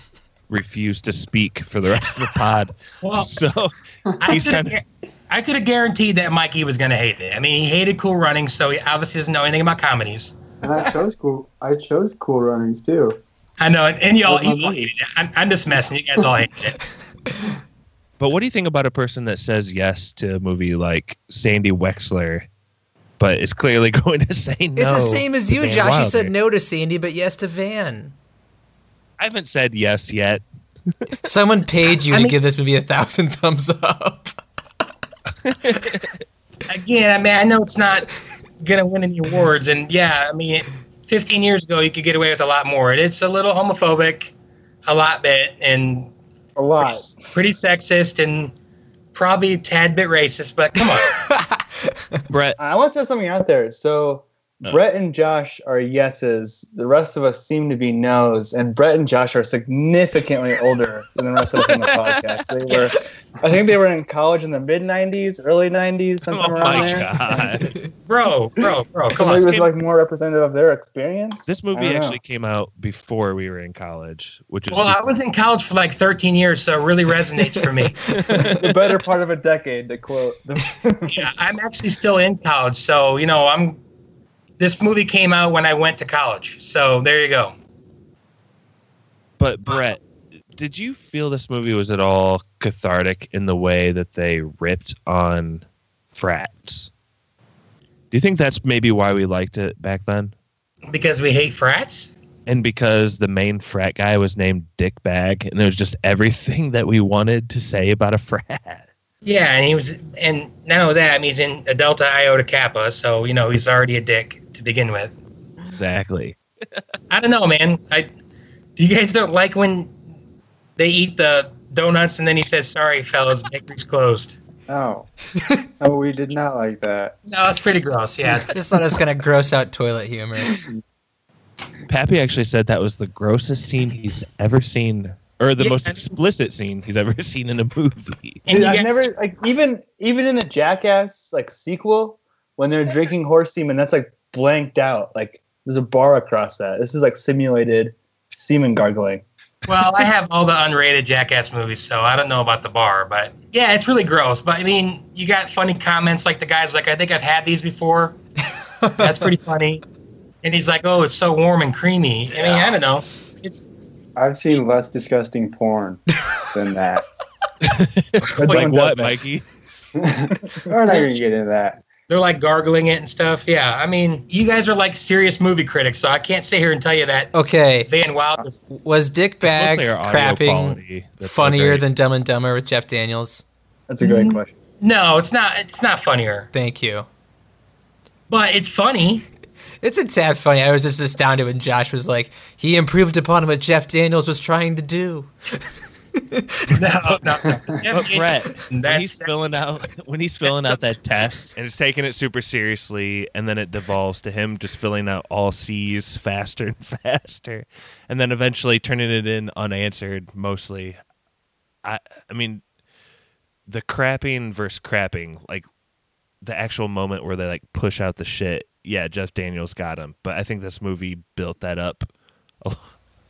refused to speak for the rest of the pod. Well, so I he's could have of I could have guaranteed that Mikey was going to hate it. I mean, he hated Cool Running, so he obviously doesn't know anything about comedies. And I chose cool. I chose Cool Runnings too. I know, and, and y'all, That's you all hated it. I'm, I'm just messing. You guys all hated it. But what do you think about a person that says yes to a movie like Sandy Wexler, but is clearly going to say no? It's the same as you, Van Josh. You said no to Sandy, but yes to Van. I haven't said yes yet. Someone paid you I to mean- give this movie a thousand thumbs up. Again, I mean, I know it's not going to win any awards, and yeah, I mean, 15 years ago, you could get away with a lot more. It's a little homophobic, a lot bit, and A lot. pretty sexist, and probably a tad bit racist. But come on, Brett, I want to throw something out there. So Brett and Josh are yeses. The rest of us seem to be nos, and Brett and Josh are significantly older than the rest of us on the podcast. They were, I think, they were in college in the mid '90s, early '90s, sometime Oh around my there. god! bro, bro, bro, come maybe on. it was like more representative of their experience. This movie don't know. actually came out before we were in college, which is Well, I was in college for like 13 years, so it really resonates for me. the better part of a decade, to quote. Yeah, I'm actually still in college, so you know, I'm. This movie came out when I went to college, so there you go. But Brett, did you feel this movie was at all cathartic in the way that they ripped on frats? Do you think that's maybe why we liked it back then? Because we hate frats. And because the main frat guy was named Dick Bag, and there was just everything that we wanted to say about a frat. Yeah, and he was, and not only that, I mean, he's in a Delta Iota Kappa, so you know he's already a dick to begin with. Exactly. I don't know, man. I do you guys don't like when they eat the donuts and then he says, "Sorry, fellas, bakery's closed." Oh, no, we did not like that. No, it's pretty gross. Yeah, Just thought it was gonna gross out toilet humor. Pappy actually said that was the grossest scene he's ever seen, or the Yeah, most explicit scene he's ever seen in a movie. And Dude, I've never like even even in the Jackass like sequel when they're drinking horse semen, that's like blanked out. Like there's a bar across that. This is like simulated semen gargling. Well, I have all the unrated Jackass movies, so I don't know about the bar, but yeah, it's really gross. But I mean, you got funny comments like the guy's like, "I think I've had these before." That's pretty funny. And he's like, "Oh, it's so warm and creamy." I mean, I don't know. It's I've seen less disgusting porn than that. Like what. Mikey? We're not gonna get into that. They're like gargling it and stuff. Yeah, I mean, you guys are like serious movie critics, so I can't sit here and tell you that Okay, Van Wilder. was Dick Bag mostly our audio crapping quality so funnier great. than Dumb and Dumber with Jeff Daniels? That's a great question. No, it's not. It's not funnier, Thank you. but it's funny. It's a tad funny. I was just astounded when Josh was like, he improved upon what Jeff Daniels was trying to do. No, no. But Brett, when he's filling out when he's filling out that test and it's taking it super seriously, and then it devolves to him just filling out all C's faster and faster, and then eventually turning it in unanswered. Mostly, I I mean, the crapping versus crapping, like the actual moment where they like push out the shit. Yeah, Jeff Daniels got him, but I think this movie built that up.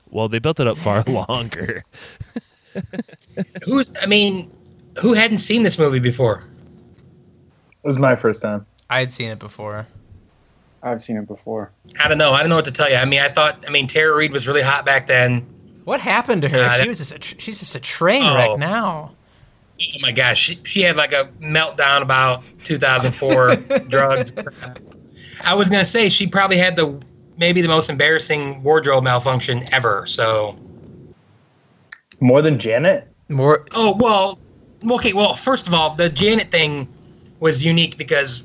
Well, they built it up far longer. Who's? I mean, who hadn't seen this movie before? It was my first time. I had seen it before. I've seen it before. I don't know. I don't know what to tell you. I mean, I thought. I mean, Tara Reid was really hot back then. What happened to her? Uh, she that- was just a she's just a train Oh. wreck now. Oh my gosh, she, she had like a meltdown about 2004 drugs. I was gonna say she probably had the maybe the most embarrassing wardrobe malfunction ever. So, More than Janet? More. oh well, okay. Well, first of all, the Janet thing was unique because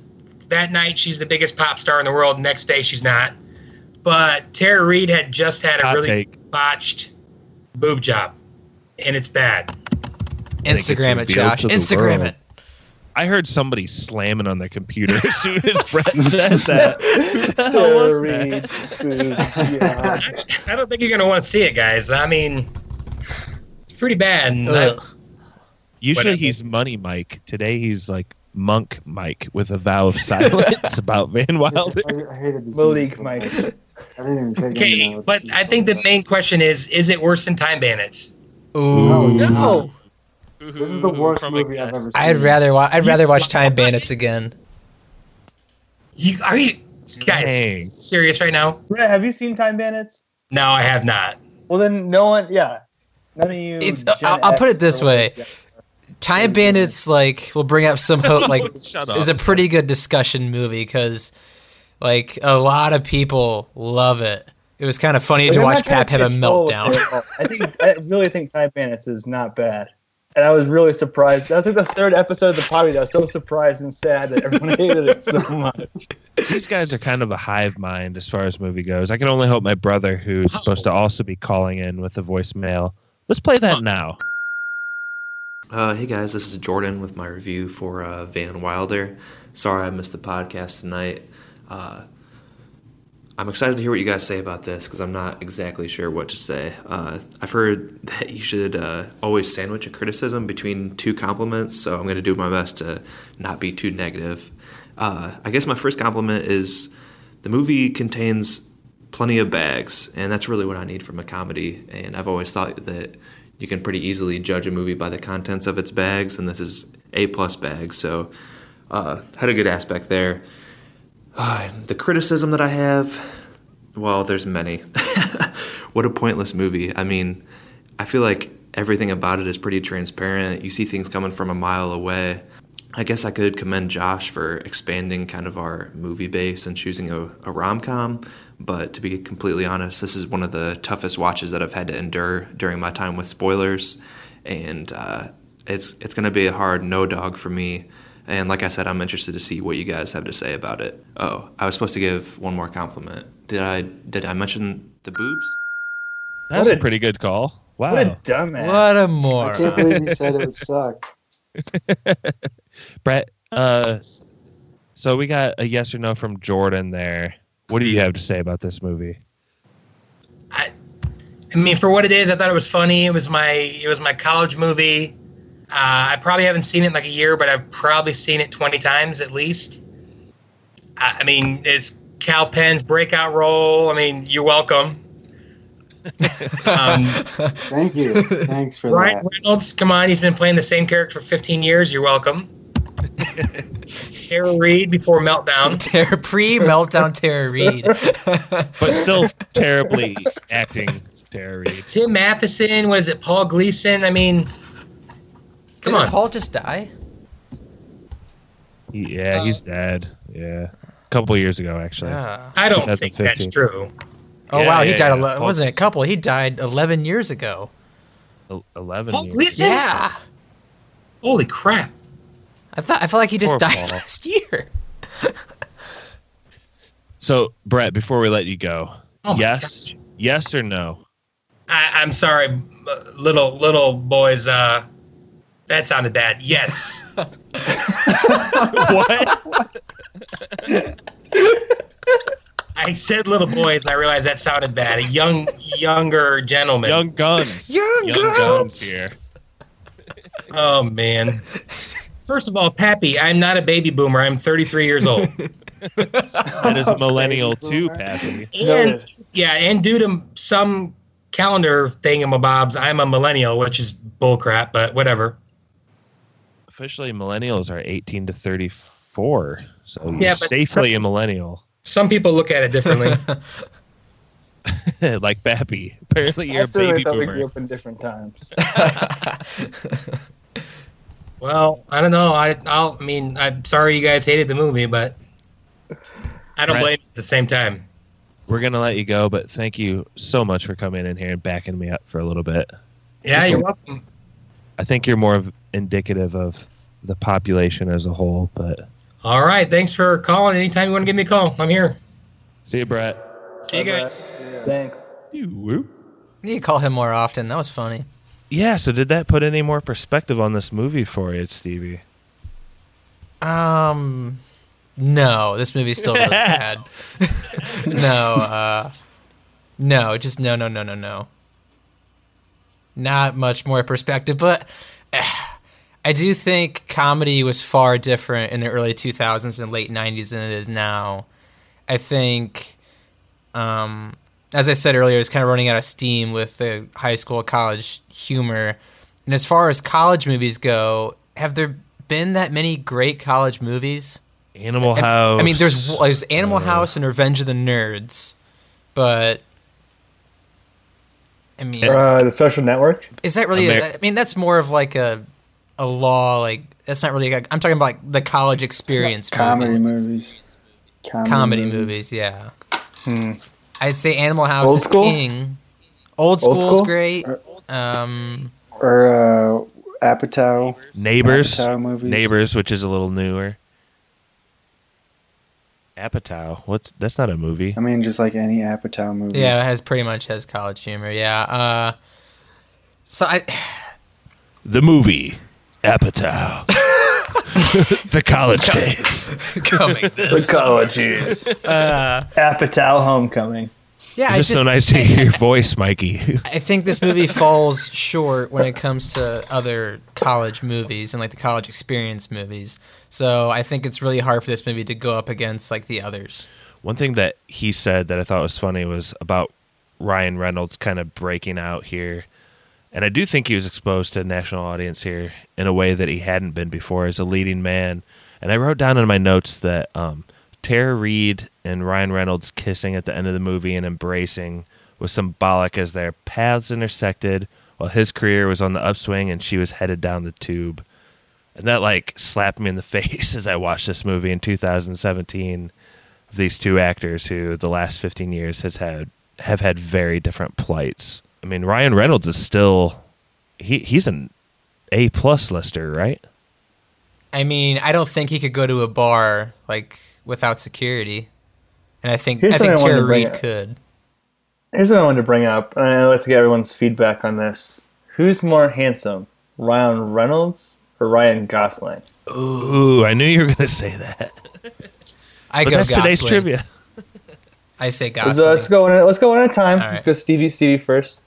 that night she's the biggest pop star in the world. Next day she's not. But Tara Reid had just had a Hot really take. botched boob job, and it's bad. Instagram it, Josh. Instagram world. it. I heard somebody slamming on their computer as soon as Brett said that. Who the hell was that? yeah. I don't think you're gonna want to see it, guys. I mean, it's pretty bad. And I- Ugh. Usually Whatever. he's Money Mike. Today he's like Monk Mike with a vow of silence about Van Wilder. I, I hated this movie Malik Mike. I didn't even take Okay, any notes. but I think the main question is: Is it worse than Time Bandits? Ooh. No. This is the worst From a movie I've guest. ever seen. I'd rather wa- I'd rather watch Time Bandits again. You are you guys Dang. serious right now? Brett, have you seen Time Bandits? No, I have not. Well, then no one, yeah. None of you. It's- I'll- I'll put it this or way. Gen- Time Bandits like will bring up some hope. Like is a pretty good discussion movie because like a lot of people love it. It was kind of funny But to watch Pap have a meltdown. I think I really think Time Bandits is not bad, and I was really surprised. That was like the third episode of the party. I was so surprised and sad that everyone hated it so much. These guys are kind of a hive mind as far as movie goes. I can only hope my brother, who's oh. supposed to also be calling in with a voicemail. Let's play that now. Uh, hey guys, this is Jordan with my review for uh, Van Wilder. Sorry I missed the podcast tonight. Uh, I'm excited to hear what you guys say about this because I'm not exactly sure what to say. Uh, I've heard that you should uh, always sandwich a criticism between two compliments, so I'm going to do my best to not be too negative. Uh, I guess my first compliment is the movie contains plenty of bags, and that's really what I need from a comedy. And I've always thought that you can pretty easily judge a movie by the contents of its bags, and this is a plus bag, so uh, had a good aspect there. Uh, the criticism that I have, well, there's many. what a pointless movie. I mean, I feel like everything about it is pretty transparent. You see things coming from a mile away. I guess I could commend Josh for expanding kind of our movie base and choosing a, a rom com. But to be completely honest, this is one of the toughest watches that I've had to endure during my time with spoilers. And uh, it's, it's going to be a hard no dog for me. And like I said, I'm interested to see what you guys have to say about it. Oh, I was supposed to give one more compliment. Did I did I mention the boobs? That was a pretty good call. Wow. What a dumbass. What a I moron. I can't believe you said it would suck. Brett, uh, so we got a yes or no from Jordan there. What do you have to say about this movie? I I mean, for what it is, I thought it was funny. It was my it was my college movie. Uh, I probably haven't seen it in like a year, but I've probably seen it twenty times at least. I, I mean, it's Kal Penn's breakout role. I mean, you're welcome. um, Thank you. Thanks for Ryan that. Reynolds, come on, he's been playing the same character for 15 years. You're welcome. Tara Reid before Meltdown. Terror pre meltdown Tara Reid. But still terribly acting Tara Reid. Tim Matheson, was it Paul Gleason? I mean, come Didn't on. Paul just die? Yeah, he's uh, dead. Yeah, a couple years ago actually. Yeah. I don't think that's true. Oh Yeah, wow, he yeah, died. yeah. ele- It wasn't it a couple. He died eleven years ago. Eleven. Paul years. Gleason? Yeah, Holy crap! I thought I felt like he just Poor died Paul. last year. So Brett, before we let you go, Oh my yes, yes or no? I, I'm sorry, little little boys. Uh, that sounded bad. Yes. what? I said little boys. I realized that sounded bad. A young younger gentleman. Young guns. Young, Young guns here. Oh man. First of all, Pappy, I'm not a baby boomer. I'm 33 years old. That is a millennial too, Pappy. and yeah, and due to some calendar thingamabobs, I'm a millennial, which is bullcrap, but whatever. Officially, millennials are 18 to 34, so you're Yeah, but- safely a millennial, Some people look at it differently. like Pappy. Apparently, you're a That's really baby thought we grew up in different times. Well, I don't know. I I'll, I mean, I'm sorry you guys hated the movie, but I don't Right. blame you at the same time. We're gonna let you go, but thank you so much for coming in here and backing me up for a little bit. Yeah, Just you're a- welcome. I think you're more of indicative of the population as a whole. But All right, thanks for calling. Anytime you want to give me a call, I'm here. see you, Brett. See you guys. Thanks. We need to call him more often. That was funny. Yeah. So did that put any more perspective on this movie for you, Stevie? Um, no, this movie's still really bad. no, uh, no, just no, no, no, no, no. Not much more perspective, but eh, I do think comedy was far different in the early 2000s and late 90s than it is now. I think, um, as I said earlier, it's kind of running out of steam with the high school, college humor. And as far as college movies go, have there been that many great college movies? Animal I- House. I mean, there's there's Animal uh, House and Revenge of the Nerds, but I mean, Uh, the Social Network. is that really? Amer- I mean, that's more of like a a law. Like that's not really. Like, I'm talking about like the college experience Comedy movie. movies. Comedy, comedy movies. movies. Yeah, Hmm. I'd say Animal House Old is school? king. Old Old school's school? great. Um, Or uh, Apatow. Neighbors. Apatow movies. Neighbors, which is a little newer. Apatow. What's that's not a movie. I mean, just like any Apatow movie. yeah, it has pretty much has college humor. Yeah. Uh, so I. The movie Apatow. the college days. coming this The college summer. years. Uh, Apatow Homecoming. yeah, It's I just, just so nice to hear your voice, Mikey. I think this movie falls short when it comes to other college movies and like the college experience movies. So I think it's really hard for this movie to go up against like the others. One thing that he said that I thought was funny was about Ryan Reynolds kind of breaking out here. And I do think he was exposed to a national audience here in a way that he hadn't been before as a leading man. And I wrote down in my notes that um, Tara Reid and Ryan Reynolds kissing at the end of the movie and embracing was symbolic as their paths intersected while his career was on the upswing and she was headed down the tube. And that like slapped me in the face as I watched this movie in 2017 of these two actors who the last 15 years has had have had very different plights. I mean, Ryan Reynolds is still he he's an A plus lister, right? I mean, I don't think he could go to a bar like without security. And I think Here's I think something I wanted Tara Reid could. Here's what I wanted to bring up, and I'd like to get everyone's feedback on this. Who's more handsome, Ryan Reynolds or Ryan Gosling? Ooh, I knew you were going to say that. I But go that's Gosling. today's trivia. I say Gosling. uh, let's go one. at- Let's go one at a time. All right. Let's go Stevie. Stevie first.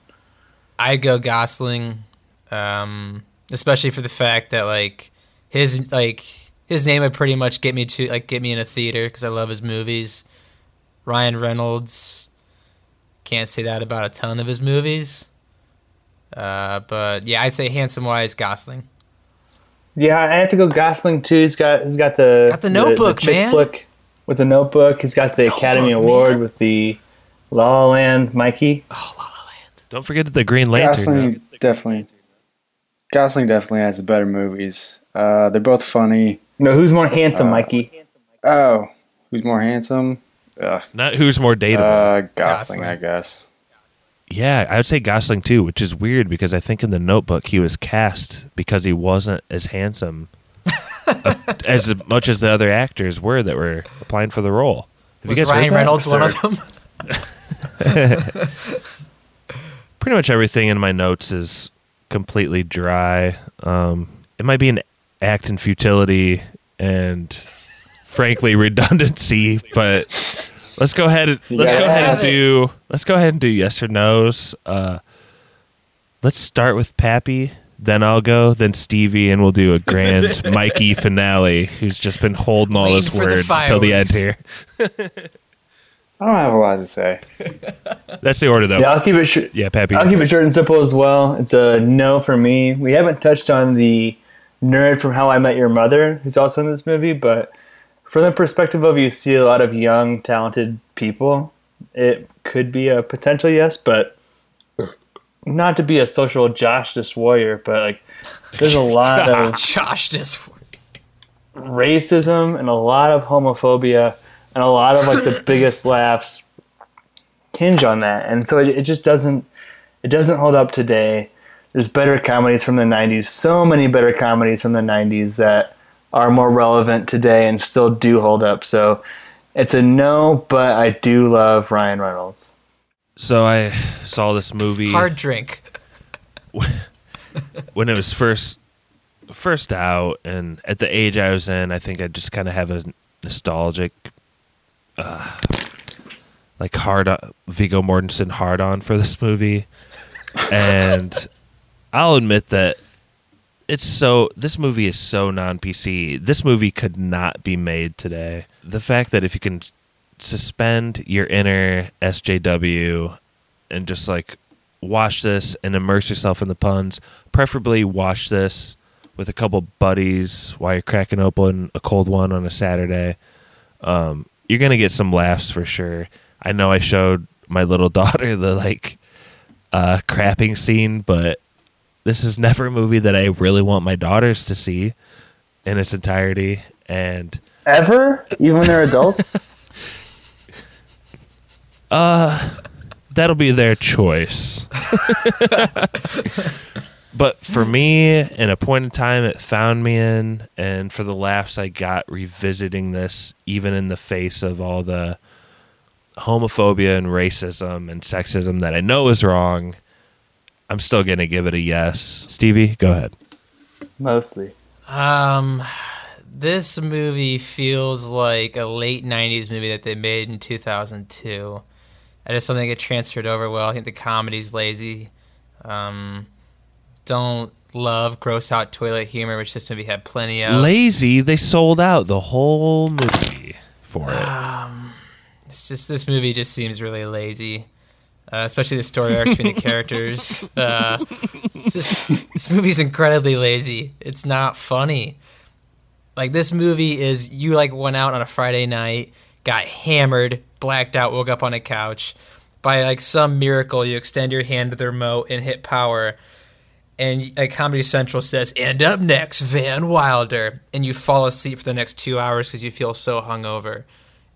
I go Gosling, um, especially for the fact that like his like his name would pretty much get me to like get me in a theater because I love his movies. Ryan Reynolds, can't say that about a ton of his movies. Uh, but yeah, I'd say handsome wise Gosling. Yeah, I have to go Gosling too. He's got he's got the Got the Notebook, chick man. flick with the Notebook. He's got the Academy Award man. with the La La Land. Mikey. Don't forget the Green Lantern. Gosling definitely. Gosling definitely has the better movies. Uh, they're both funny. No, who's more handsome, Uh, Mikey? Oh, who's more handsome? Ugh. Not who's more dateable. Uh, Gosling, I guess. Yeah, I would say Gosling too, which is weird because I think in the Notebook he was cast because he wasn't as handsome uh, as much as the other actors were that were applying for the role. Have Was you guys Ryan? Reynolds one of them? Pretty much everything in my notes is completely dry. Um, it might be an act in futility and frankly redundancy, but let's go ahead. And, let's go ahead and do. Let's go ahead and do yes or nos. Uh, let's start with Pappy. Then I'll go. Then Stevie, and we'll do a grand Mikey finale. Who's just been holding all his Waiting for the words till the end here. I don't have a lot to say. That's the order, though. Yeah, I'll keep it short. Yeah, Pappy. I'll keep it short and simple as well. It's a no for me. We haven't touched on the nerd from How I Met Your Mother, who's also in this movie, but from the perspective of you see a lot of young, talented people, it could be a potential yes, but not to be a social Josh warrior, but like there's a lot of Josh this. racism and a lot of homophobia and a lot of like the biggest laughs hinge on that. And so it, it just doesn't it doesn't hold up today. There's better comedies from the 90s so many better comedies from the 90s that are more relevant today and still do hold up. So it's a no but i do love ryan reynolds. So I saw this movie Hard drink. when it was first first out, and at the age I was in, I think I just kind of have a nostalgic, uh, like hard on, Viggo Mortensen hard on for this movie, and I'll admit that it's so this movie is so non PC. This movie could not be made today. The fact that if you can suspend your inner SJW and just like watch this and immerse yourself in the puns, preferably watch this with a couple buddies while you're cracking open a cold one on a Saturday. Um, you're gonna get some laughs for sure. I know I showed my little daughter the like uh, crapping scene, but this is never a movie that I really want my daughters to see in its entirety. And ever even when they're adults uh, that'll be their choice. but for me, in a point in time, it found me in, and for the laughs I got revisiting this, even in the face of all the homophobia and racism and sexism that I know is wrong, I'm still going to give it a yes. Stevie, go ahead. mostly Um, this movie feels like a late '90s movie that they made in 2002. I just don't think it transferred over well. I think the comedy's lazy. Um, don't love gross out toilet humor, which this movie had plenty of. Lazy, they sold out the whole movie for it. Um, it's just this movie just seems really lazy, uh, especially the story arcs between the characters. Uh, just, this movie's incredibly lazy. It's not funny. Like this movie is you like went out on a Friday night, got hammered, blacked out, woke up on a couch. By like some miracle, you extend your hand to the remote and hit power, and like Comedy Central says, "And up next, Van Wilder," and you fall asleep for the next two hours because you feel so hungover.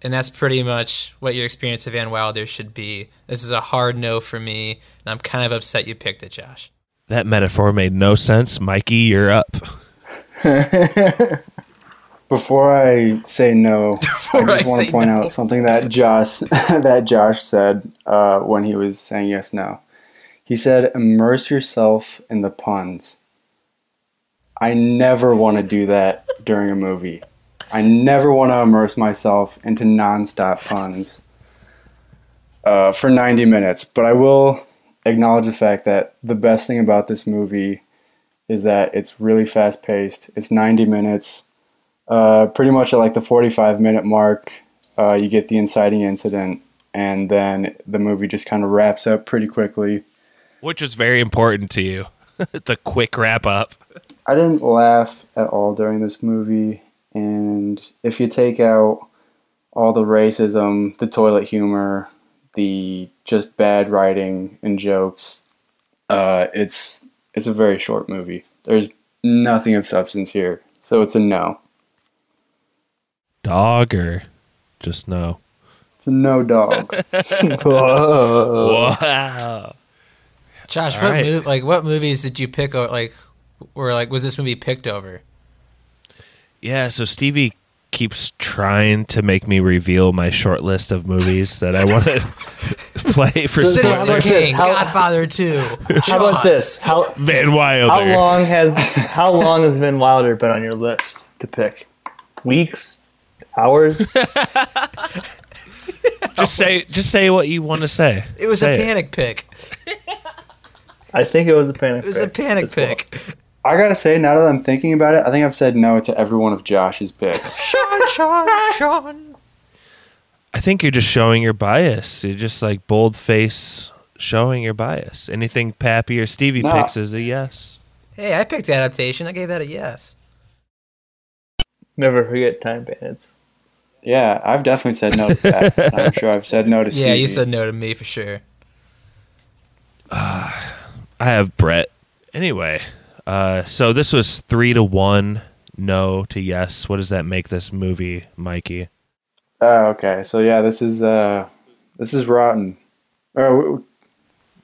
And that's pretty much what your experience of Van Wilder should be. This is a hard no for me, and I'm kind of upset you picked it, Josh. That metaphor made no sense. Mikey, you're up. Before I say no, I just I want to point no. out something that Josh that Josh said uh, when he was saying yes no. He said, "Immerse yourself in the puns." I never want to do that during a movie. I never want to immerse myself into nonstop puns uh, for 90 minutes. But I will acknowledge the fact that the best thing about this movie is that it's really fast paced. It's 90 minutes. Uh, pretty much at like the 45 minute mark, uh, you get the inciting incident, and then the movie just kind of wraps up pretty quickly. Which is very important to you. the quick wrap up. I didn't laugh at all during this movie, and if you take out all the racism, the toilet humor, the just bad writing and jokes, uh, it's it's a very short movie. There's nothing of substance here, so it's a no. dog or just no? It's a no dog. Whoa. Wow. Josh, All what right. mo- like what movies did you pick? o- Like, were like was this movie picked over? Yeah, so Stevie keeps trying to make me reveal my short list of movies that I want to play for So- so Citizen about? King, How- Godfather Two. How about this? How Van Wilder. how long has how long has Van Wilder been on your list to pick? Weeks, hours? Just say just say what you want to say. It was Say a panic pick. I think it was a panic. It was a panic pick. I gotta say, now that I'm thinking about it, I think I've said no to every one of Josh's picks. Sean, Sean, Sean. I think you're just showing your bias. You're just like bold face showing your bias. Anything Pappy or Stevie No. picks is a yes. Hey, I picked adaptation. I gave that a yes. Never forget Time Bandits. Yeah, I've definitely said no to that. I'm sure I've said no to Stevie. Yeah, you said no to me for sure. Ah. I have Brett. Anyway, uh, so this was three to one, no to yes. What does that make this movie, Mikey? Oh, okay. So yeah, this is uh, this is rotten. Or w-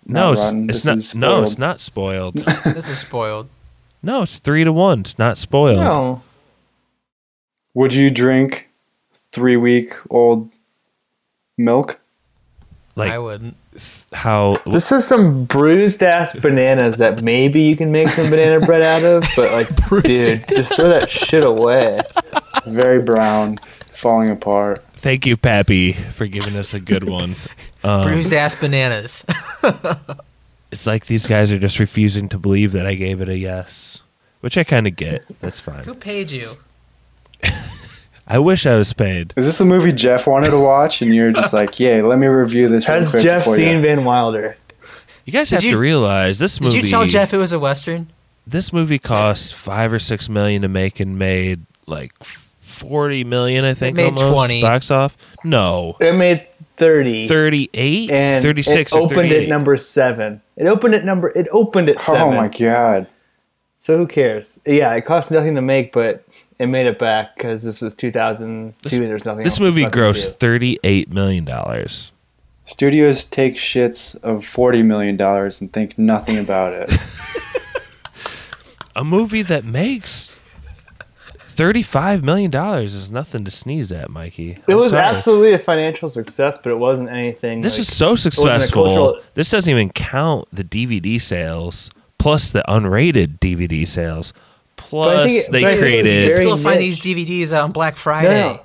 No, not it's, it's not. No, it's spoiled. not spoiled. This is spoiled. no, it's three to one. It's not spoiled. No. Would you drink three week old milk? Like I wouldn't. How? This is some bruised ass bananas that maybe you can make some banana bread out of, but like, dude, just throw that shit away. Very brown, falling apart. Thank you, Pappy, for giving us a good one. Um, Bruised ass bananas. it's like these guys are just refusing to believe that I gave it a yes, which I kind of get. That's fine. Who paid you? I wish I was paid. Is this a movie Jeff wanted to watch, and you're just like, "Yeah, let me review this." Has quick Jeff seen you. Van Wilder? You guys Did have you- to realize this movie. Did you tell Jeff it was a western? this movie cost five or six million to make and made like forty million, I think. made almost, 20. box off. No, It made thirty. 38, and 36 it opened 38. at number seven. It opened at number. It opened at seven. Oh my god! So who cares? Yeah, it cost nothing to make, but it made it back because this was 2002. There's nothing. This else movie grossed thirty-eight million dollars. Studios take shits of forty million dollars and think nothing about it. A movie that makes thirty-five million dollars is nothing to sneeze at, Mikey. It I'm was sorry. absolutely a financial success, but it wasn't anything. This like- is so it wasn't a successful. cultural- This doesn't even count the DVD sales plus the unrated DVD sales. Plus, it- they but I think it was created. You still find niche. these DVDs on Black No, Friday. no.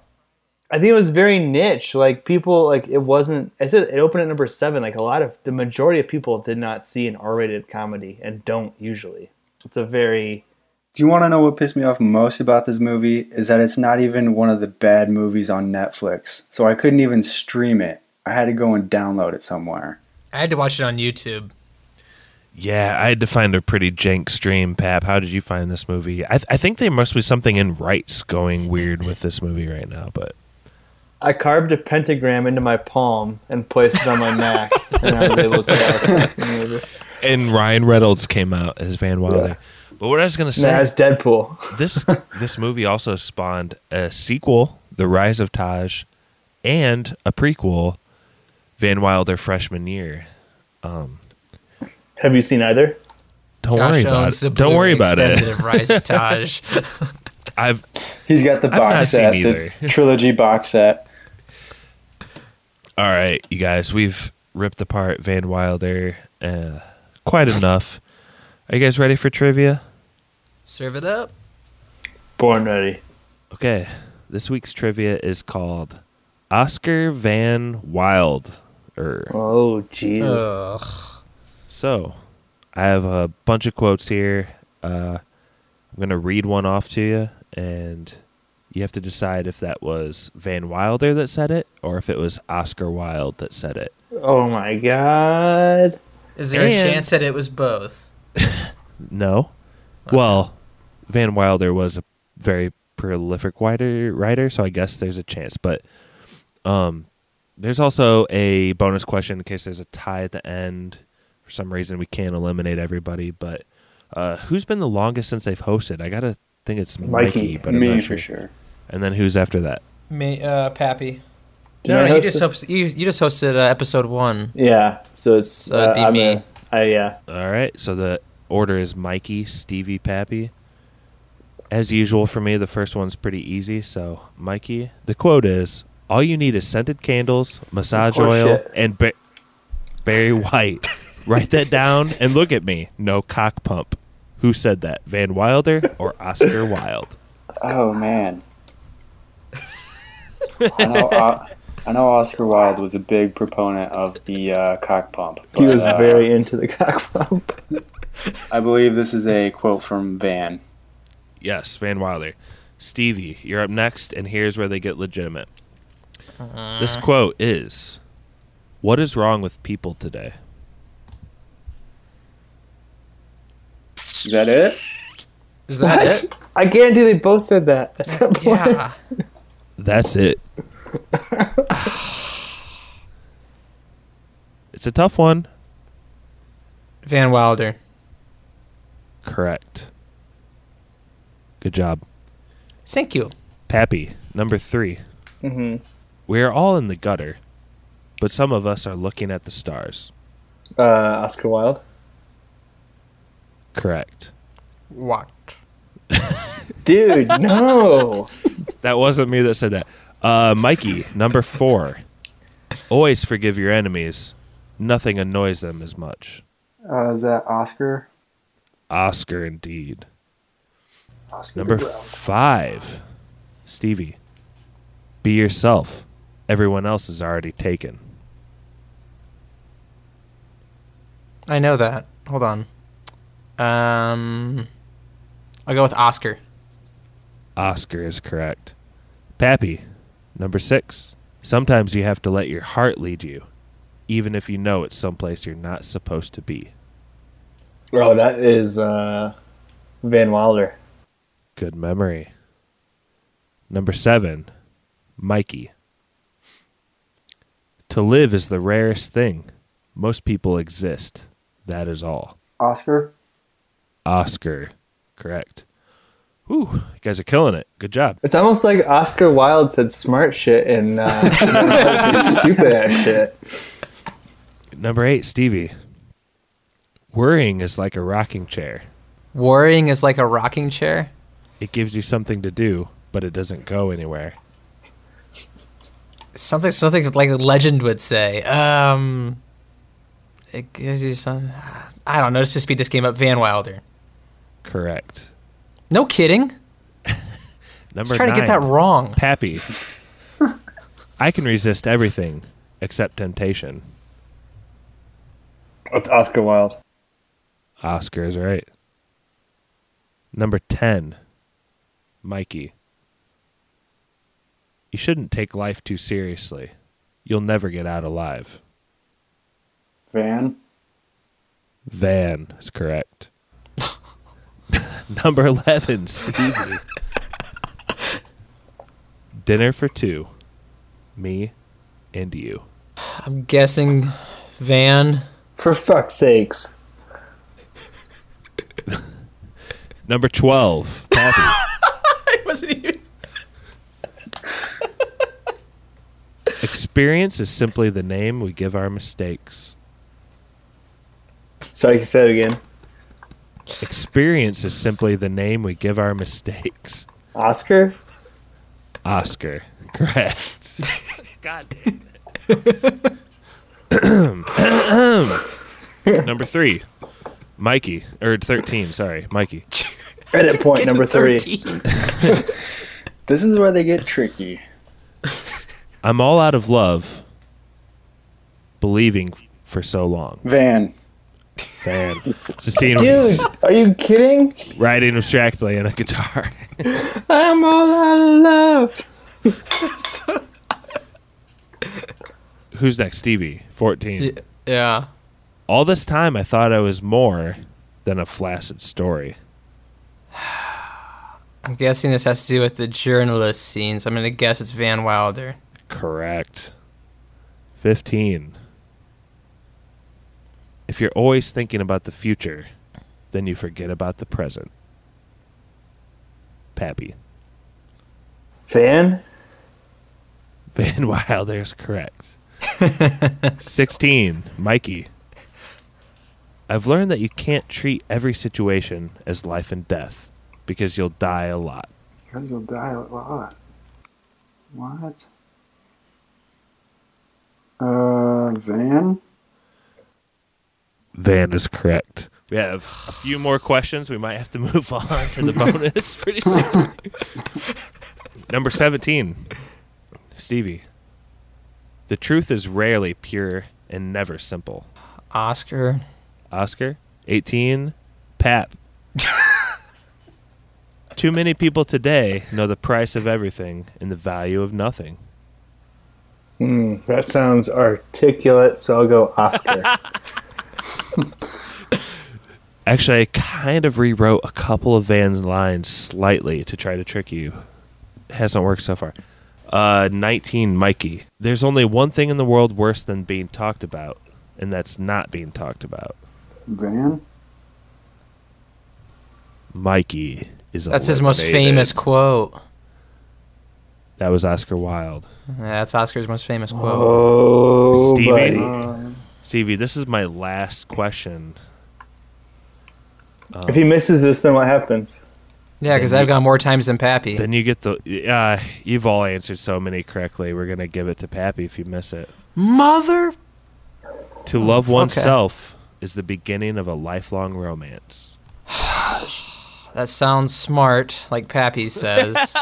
I think it was very niche. Like people, like it wasn't. I said it opened at number seven. Like a lot of the majority of people did not see an R-rated comedy and don't usually. It's a very Do you want to know what pissed me off most about this movie? Is that it's not even one of the bad movies on Netflix. So I couldn't even stream it. I had to go and download it somewhere. I had to watch it on YouTube. Yeah, I had to find a pretty jank stream. Pap, how did you find this movie? I, th- I think there must be something in rights going weird with this movie right now, but I carved a pentagram into my palm and placed it on my neck, and I was able to watch the movie. and Ryan Reynolds came out as Van Wilder. But what I was gonna say, Nah, as Deadpool. this this movie also spawned a sequel, The Rise of Taj, and a prequel, Van Wilder freshman year. Um, Have you seen either? don't Josh worry about it. Don't worry about it. of Rise of Taj. I've He's got the box set, either. the trilogy box set. All right, you guys, we've ripped apart Van Wilder uh, quite enough. Are you guys ready for trivia? Serve it up. Born ready. Okay, this week's trivia is called Oscar Van Wild. Er, Oh, jeez. Ugh. So, I have a bunch of quotes here. Uh, I'm going to read one off to you, and you have to decide if that was Van Wilder that said it or if it was Oscar Wilde that said it. Oh my god. Is there a chance that it was both? No. Well, Van Wilder was a very prolific writer, writer, so I guess there's a chance. But um, there's also a bonus question in case there's a tie at the end. For some reason, we can't eliminate everybody. But uh, who's been the longest since they've hosted? I gotta think it's Mikey, Mikey, but I'm me not for sure. sure. And then who's after that? Me, uh, Pappy. Did No, no, you just host, you, you just hosted uh, episode one. Yeah, so it's So it'd be I'm me. a- I yeah. All right, so the order is Mikey, Stevie, Pappy. As usual for me, the first one's pretty easy. So, Mikey, the quote is All you need is scented candles, massage oil, shit. and ba- Barry White. Write that down and look at me. No cock pump. Who said that? Van Wilder or Oscar Wilde? Oh man. I know. Uh, I know Oscar Wilde was a big proponent of the uh, cock pump. He was uh, very into the cock pump. I believe this is a quote from Van. Yes, Van Wilder. Stevie, you're up next, and here's where they get legitimate. This Uh. quote is What is wrong with people today? Is that it? Is that What? it? I guarantee they both said that. At some point. Yeah. That's it. it's a tough one. Van Wilder. Correct. Good job. Thank you. Pappy, number three. hmm We are all in the gutter, but some of us are looking at the stars. Uh, Oscar Wilde. Correct. What? Dude, no. That wasn't me that said that. Uh, Mikey, number four. Always forgive your enemies. Nothing annoys them as much. Uh, is that Oscar? Oscar, indeed. Oscar Number five. Stevie. Be yourself. Everyone else is already taken. I know that. Hold on. Um, I'll go with Oscar. Oscar is correct. Pappy, number six. Sometimes you have to let your heart lead you, even if you know it's someplace you're not supposed to be. Oh, that is uh, Van Wilder. Good memory. Number seven, Mikey. To live is the rarest thing. Most people exist. That is all. Oscar? Oscar. Correct. Whew, you guys are killing it. Good job. It's almost like Oscar Wilde said smart shit and uh, stupid ass shit. Number eight, Stevie. Worrying is like a rocking chair. Worrying is like a rocking chair. It gives you something to do, but it doesn't go anywhere. It sounds like something like a legend would say. Um, it gives you some. I don't know. Let's just speed this game up. Van Wilder. Correct. No kidding. Number trying to get that wrong. Pappy. I can resist everything except temptation. That's Oscar Wilde. Oscar is right. Number 10, Mikey. You shouldn't take life too seriously. You'll never get out alive. Van? Van is correct. Number 11, Stevie. Dinner for two. Me and you. I'm guessing Van. For fuck's sakes. Number 12, Pappy. it wasn't even. Experience is simply the name we give our mistakes. Sorry, you said it again. Experience is simply the name we give our mistakes. Oscar? Oscar. Correct. God damn it. number three. Mikey. Or 13, sorry. Mikey. Edit point number three. This is where they get tricky. I'm all out of love. Believing for so long. Van. Van. Sistine Dude, are you kidding? riding abstractly on a guitar. I'm all out of love. Who's next? Stevie. 14. Yeah. All this time, I thought I was more than a flaccid story. I'm guessing this has to do with the journalist scenes. I'm gonna guess it's Van Wilder. Correct. 15. If you're always thinking about the future, then you forget about the present. Pappy. Van? Van Wilder is correct. 16, Mikey. I've learned that you can't treat every situation as life and death because you'll die a lot. Because you'll die a lot. What? Uh, Van? Van is correct. We have a few more questions. We might have to move on to the bonus pretty soon. Number 17, Stevie. The truth is rarely pure and never simple. Oscar. Oscar. 18, Pap. Too many people today know the price of everything and the value of nothing. Hmm, that sounds articulate, so I'll go Oscar. Actually, I kind of rewrote a couple of Van's lines slightly to try to trick you. It hasn't worked so far. Uh, 19, Mikey. There's only one thing in the world worse than being talked about, and that's not being talked about. Van? Mikey is That's his most famous quote. That was Oscar Wilde. Yeah, that's Oscar's most famous quote. Oh, Stevie, buddy. Stevie, this is my last question. Um, If he misses this, then what happens? Yeah, because I've you- got more times than Pappy. Then you get the. Uh, you've all answered so many correctly. We're gonna give it to Pappy if you miss it. Mother. To love Okay. oneself is the beginning of a lifelong romance. That sounds smart, like Pappy says.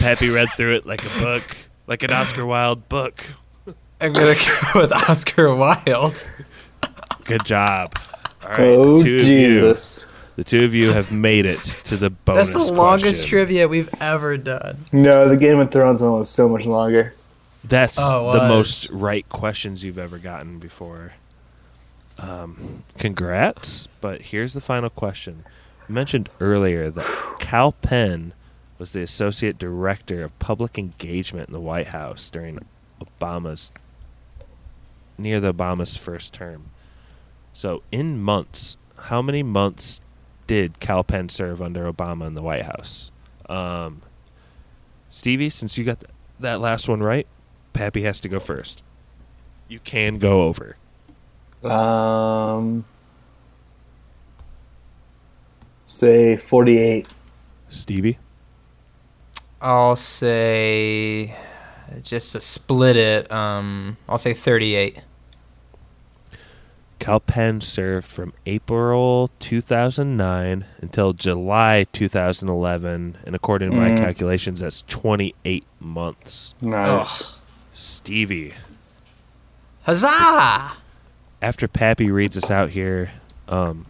Pappy read through it like a book, like an Oscar Wilde book. I'm gonna go with Oscar Wilde. Good job. All right, Oh, the two of Jesus. you, the two of you have made it to the bonus. That's the longest question. trivia we've ever done. No, the Game of Thrones one was so much longer. That's Oh, the most right questions you've ever gotten before. Um, congrats, but here's the final question. You mentioned earlier that Kal Penn was the associate director of public engagement in the White House during Obama's near the Obama's first term. So, in months, how many months did Kal Penn serve under Obama in the White House? Um, Stevie, since you got th- that last one right, Pappy has to go first. You can go over. Um, say 48. Stevie? I'll say just to split it. Um, I'll say 38. Kal Penn served from April 2009 until July 2011, and according to my Mm. calculations, that's 28 months. Nice. Stevie, Huzzah! after Pappy reads us out here, um,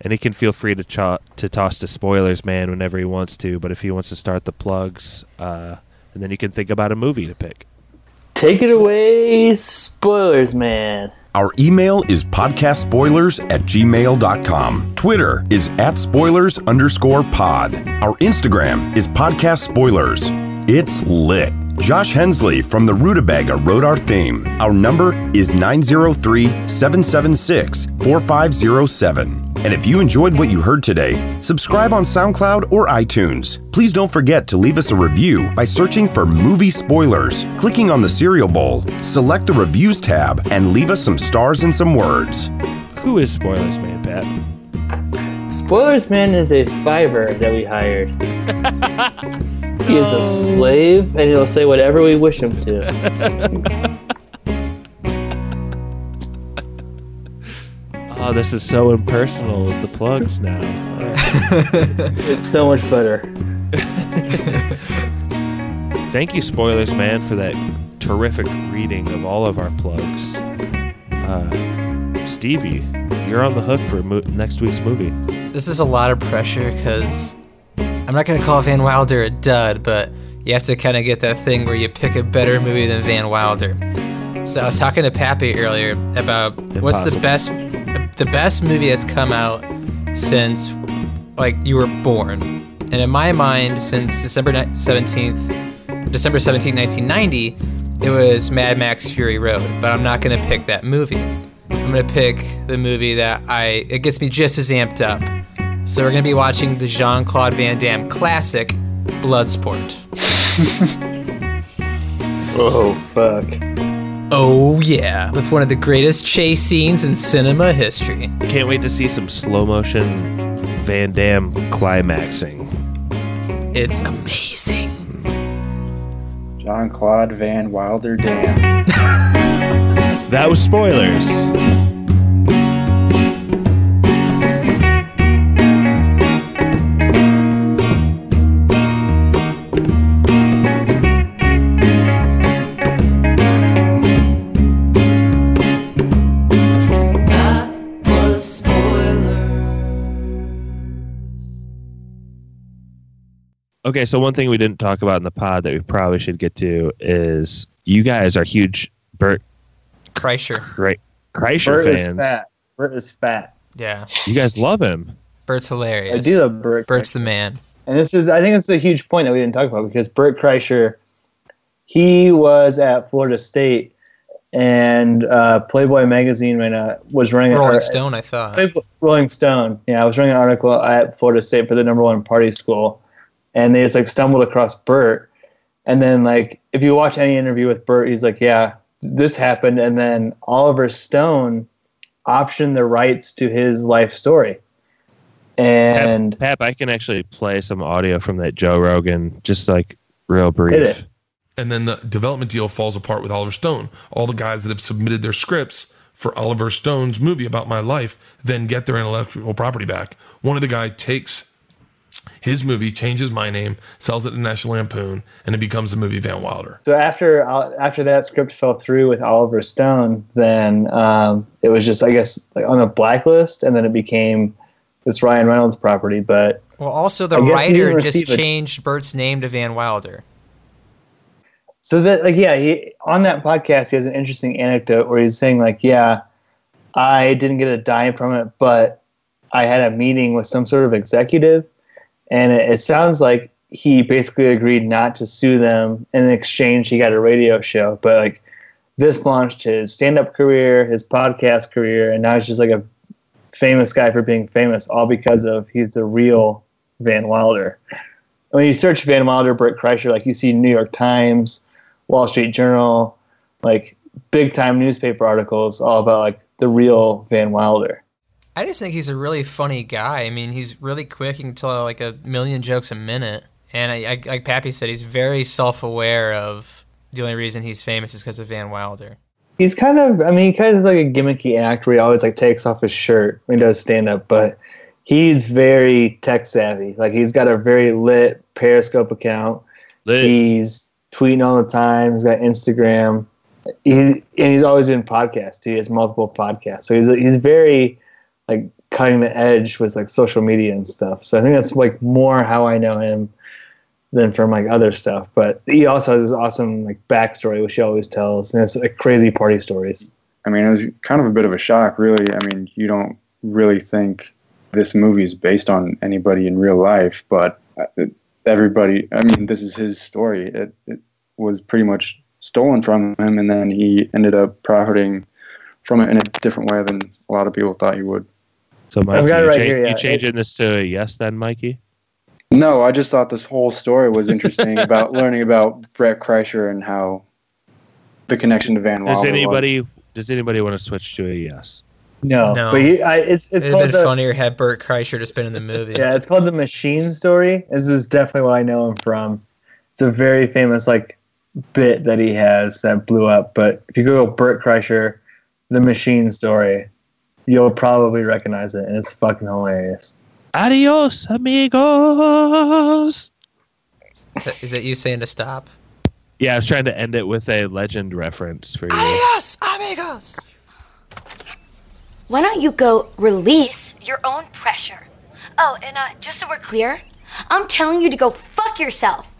and he can feel free to cho- to toss the spoilers, man, whenever he wants to. But if he wants to start the plugs, uh, and then you can think about a movie to pick. Take it away, spoilers, man. Our email is podcastspoilers at gmail.com. Twitter is at spoilers underscore pod. Our Instagram is podcast spoilers. It's lit. Josh Hensley from the Rutabaga wrote our theme. Our number is 903 776 4507. And if you enjoyed what you heard today, subscribe on SoundCloud or iTunes. Please don't forget to leave us a review by searching for movie spoilers, clicking on the cereal bowl, select the reviews tab, and leave us some stars and some words. Who is Spoilers Man, Pat? Spoilers Man is a fiver that we hired. he is a slave, and he'll say whatever we wish him to. Oh, this is so impersonal with the plugs now. it's so much better. Thank you, Spoilers Man, for that terrific reading of all of our plugs. Uh, Stevie, you're on the hook for mo- next week's movie. This is a lot of pressure because I'm not going to call Van Wilder a dud, but you have to kind of get that thing where you pick a better movie than Van Wilder. So I was talking to Pappy earlier about what's the best the best movie that's come out since like you were born. And in my mind, since December 17th, December 17th, 1990, it was Mad Max Fury Road. But I'm not going to pick that movie. I'm going to pick the movie that I it gets me just as amped up. So we're going to be watching the Jean-Claude Van Damme classic Bloodsport. Oh fuck. Oh yeah, with one of the greatest chase scenes in cinema history. Can't wait to see some slow motion Van Damme climaxing. It's amazing. John Claude Van Wilder Dam. That was spoilers. Okay, so one thing we didn't talk about in the pod that we probably should get to is you guys are huge Bert Kreischer. Kre- Kreischer Bert is fans. fat. Bert is fat. Yeah. You guys love him. Bert's hilarious. I do love Bert. Bert's the man. And this is, I think, it's a huge point that we didn't talk about because Bert Kreischer, he was at Florida State, and uh, Playboy magazine ran a, was running an Rolling art- Stone, I thought. Playboy- Rolling Stone. Yeah, I was running an article at Florida State for the number one party school, and they just like stumbled across Bert. And then like if you watch any interview with Bert, he's like, "Yeah, this happened," and then Oliver Stone optioned the rights to his life story. And Pap, I can actually play some audio from that Joe Rogan, just like real brief. It. And then the development deal falls apart with Oliver Stone. All the guys that have submitted their scripts for Oliver Stone's movie about my life then get their intellectual property back. One of the guy takes his movie, changes my name, sells it to National Lampoon, and it becomes the movie Van Wilder. So after after that script fell through with Oliver Stone, then um, it was just I guess like on a blacklist, and then it became this Ryan Reynolds property. But Well, also the I guess he writer just receive a- changed Bert's name to Van Wilder. so that like yeah, he on that podcast he has an interesting anecdote where he's saying like yeah, I didn't get a dime from it, but I had a meeting with some sort of executive, and it, it sounds like he basically agreed not to sue them. In exchange, he got a radio show, but like this launched his stand-up career, his podcast career, and now he's just like a famous guy for being famous, all because of he's the real Van Wilder. When you search Van Wilder, Bert Kreischer, like you see New York Times, Wall Street Journal, like big time newspaper articles all about like the real Van Wilder. I just think he's a really funny guy. I mean, he's really quick. He can tell like a million jokes a minute. And I, I, like Pappy said, he's very self-aware of the only reason he's famous is because of Van Wilder. He's kind of, I mean, he kind of like a gimmicky act where he always like takes off his shirt when he does stand up, but he's very tech savvy. Like he's got a very lit Periscope account. He's tweeting all the time. He's got Instagram. He and he's always doing podcasts. Too. He has multiple podcasts, so he's he's very like cutting the edge with like social media and stuff. So I think that's like more how I know him than from like other stuff. But he also has this awesome like backstory, which he always tells, and it's like crazy party stories. I mean, it was kind of a bit of a shock, really. I mean, you don't really think this movie is based on anybody in real life, but uh, everybody, I mean, this is his story. It, it was pretty much stolen from him, and then he ended up profiting from it in a different way than a lot of people thought he would. So, Mikey, I've got it you, right cha- here, yeah. you changing this to a yes then, Mikey? No, I just thought this whole story was interesting about learning about Brett Kreischer and how the connection to Van Wilder. Does was. anybody does anybody want to switch to a yes? No, No. but he, I, it's it's It'd called been the, funnier had Bert Kreischer just been in the movie. Yeah, it's called the Machine Story. This is definitely what I know him from. It's a very famous like bit that he has that blew up. But if you Google Bert Kreischer, the Machine Story, you'll probably recognize it, and it's fucking hilarious. Adios, amigos. Is that- Is it you saying to stop? Yeah, I was trying to end it with a legend reference for you. Adios, amigos. Why don't you go release your own pressure? Oh, and uh, just so we're clear, I'm telling you to go fuck yourself.